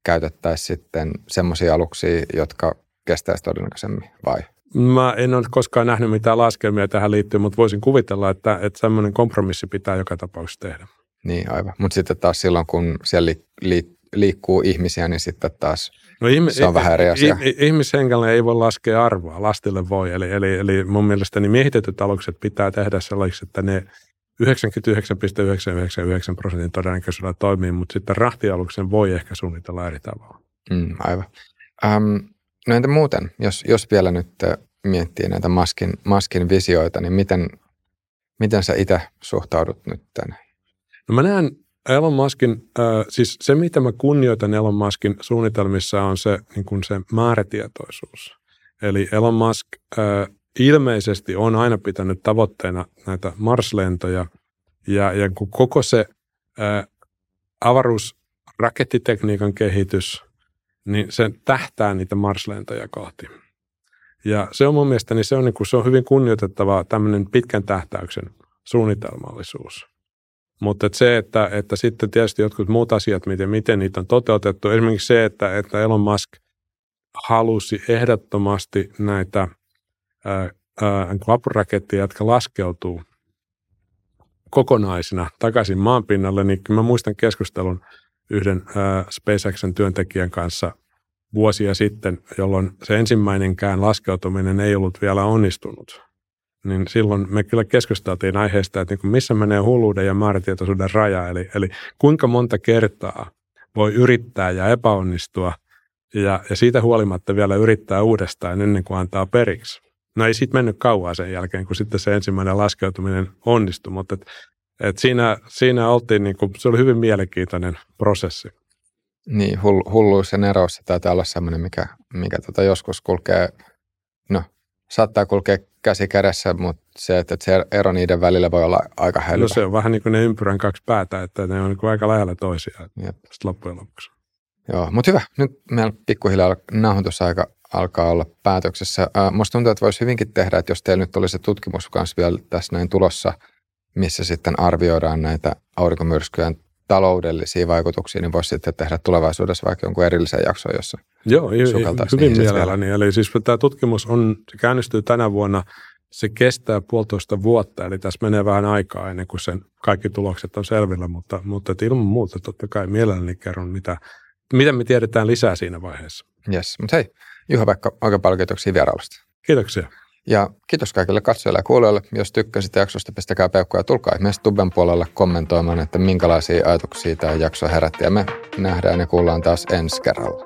käytettäisiin sitten semmoisia aluksia, jotka kestäisi todennäköisemmin, vai? Mä en ole koskaan nähnyt mitään laskelmia tähän liittyen, mutta voisin kuvitella, että, että semmoinen kompromissi pitää joka tapauksessa tehdä. Niin, aivan. Mutta sitten taas silloin, kun siellä li, li, liikkuu ihmisiä, niin sitten taas no, ihmi, se on vähän eri asia. Ihmishenkelle ei voi laskea arvoa, lastille voi. Eli, eli, eli mun mielestä niin miehitetyt alukset pitää tehdä sellaisiksi, että ne 99,999 prosentin todennäköisyydellä toimii, mutta sitten rahtialuksen voi ehkä suunnitella eri tavalla. Mm, aivan. Um, no entä muuten, jos, jos vielä nyt miettii näitä maskin, maskin visioita, niin miten, Miten sä itse suhtaudut nyt tänne? No mä näen Elon Muskin, äh, siis se mitä mä kunnioitan Elon Muskin suunnitelmissa on se, niin kuin se määrätietoisuus. Eli Elon Musk äh, ilmeisesti on aina pitänyt tavoitteena näitä Mars-lentoja ja, ja kun koko se äh, avaruusrakettitekniikan kehitys, niin se tähtää niitä Mars-lentoja kohti. Ja se on mun mielestä, niin se on, niin kuin, se on hyvin kunnioitettava tämmöinen pitkän tähtäyksen suunnitelmallisuus. Mutta se, että, että sitten tietysti jotkut muut asiat, miten, miten niitä on toteutettu, esimerkiksi se, että, että Elon Musk halusi ehdottomasti näitä vapuraketteja, jotka laskeutuu kokonaisina takaisin maanpinnalle, niin mä muistan keskustelun yhden ää, työntekijän kanssa vuosia sitten, jolloin se ensimmäinenkään laskeutuminen ei ollut vielä onnistunut. Niin silloin me kyllä keskusteltiin aiheesta, että niin missä menee hulluuden ja määrätietoisuuden raja, eli, eli kuinka monta kertaa voi yrittää ja epäonnistua ja, ja siitä huolimatta vielä yrittää uudestaan ennen kuin antaa periksi. No ei siitä mennyt kauan sen jälkeen, kun sitten se ensimmäinen laskeutuminen onnistui, mutta et, et siinä, siinä oltiin, niin kuin, se oli hyvin mielenkiintoinen prosessi. Niin, hull, hulluus ja nerous se taitaa olla sellainen, mikä, mikä tota joskus kulkee, no saattaa kulkea käsi kädessä, mutta se, että se ero niiden välillä voi olla aika hälyvä. No se on vähän niin kuin ne ympyrän kaksi päätä, että ne on niin aika lähellä toisiaan loppujen lopuksi. Joo, mutta hyvä. Nyt meillä pikkuhiljaa nauhoitusaika alkaa olla päätöksessä. Musta tuntuu, että voisi hyvinkin tehdä, että jos teillä nyt olisi tutkimus kanssa vielä tässä näin tulossa, missä sitten arvioidaan näitä aurinkomyrskyjen taloudellisia vaikutuksia, niin voisi sitten tehdä tulevaisuudessa vaikka jonkun erillisen jakson, jossa Joo, hyvin mielelläni. Eli siis tämä tutkimus on, se käynnistyy tänä vuonna, se kestää puolitoista vuotta, eli tässä menee vähän aikaa ennen kuin sen kaikki tulokset on selvillä, mutta, mutta ilman muuta totta kai mielelläni kerron, mitä, mitä me tiedetään lisää siinä vaiheessa. Yes, mutta hei, Juha Pekka, oikein paljon kiitoksia vierailusta. Kiitoksia. Ja kiitos kaikille katsojille ja kuulijoille. Jos tykkäsit jaksosta, pistäkää peukkuja ja tulkaa ihmeessä Tubben puolella kommentoimaan, että minkälaisia ajatuksia tämä jakso herätti. Ja me nähdään ja kuullaan taas ensi kerralla.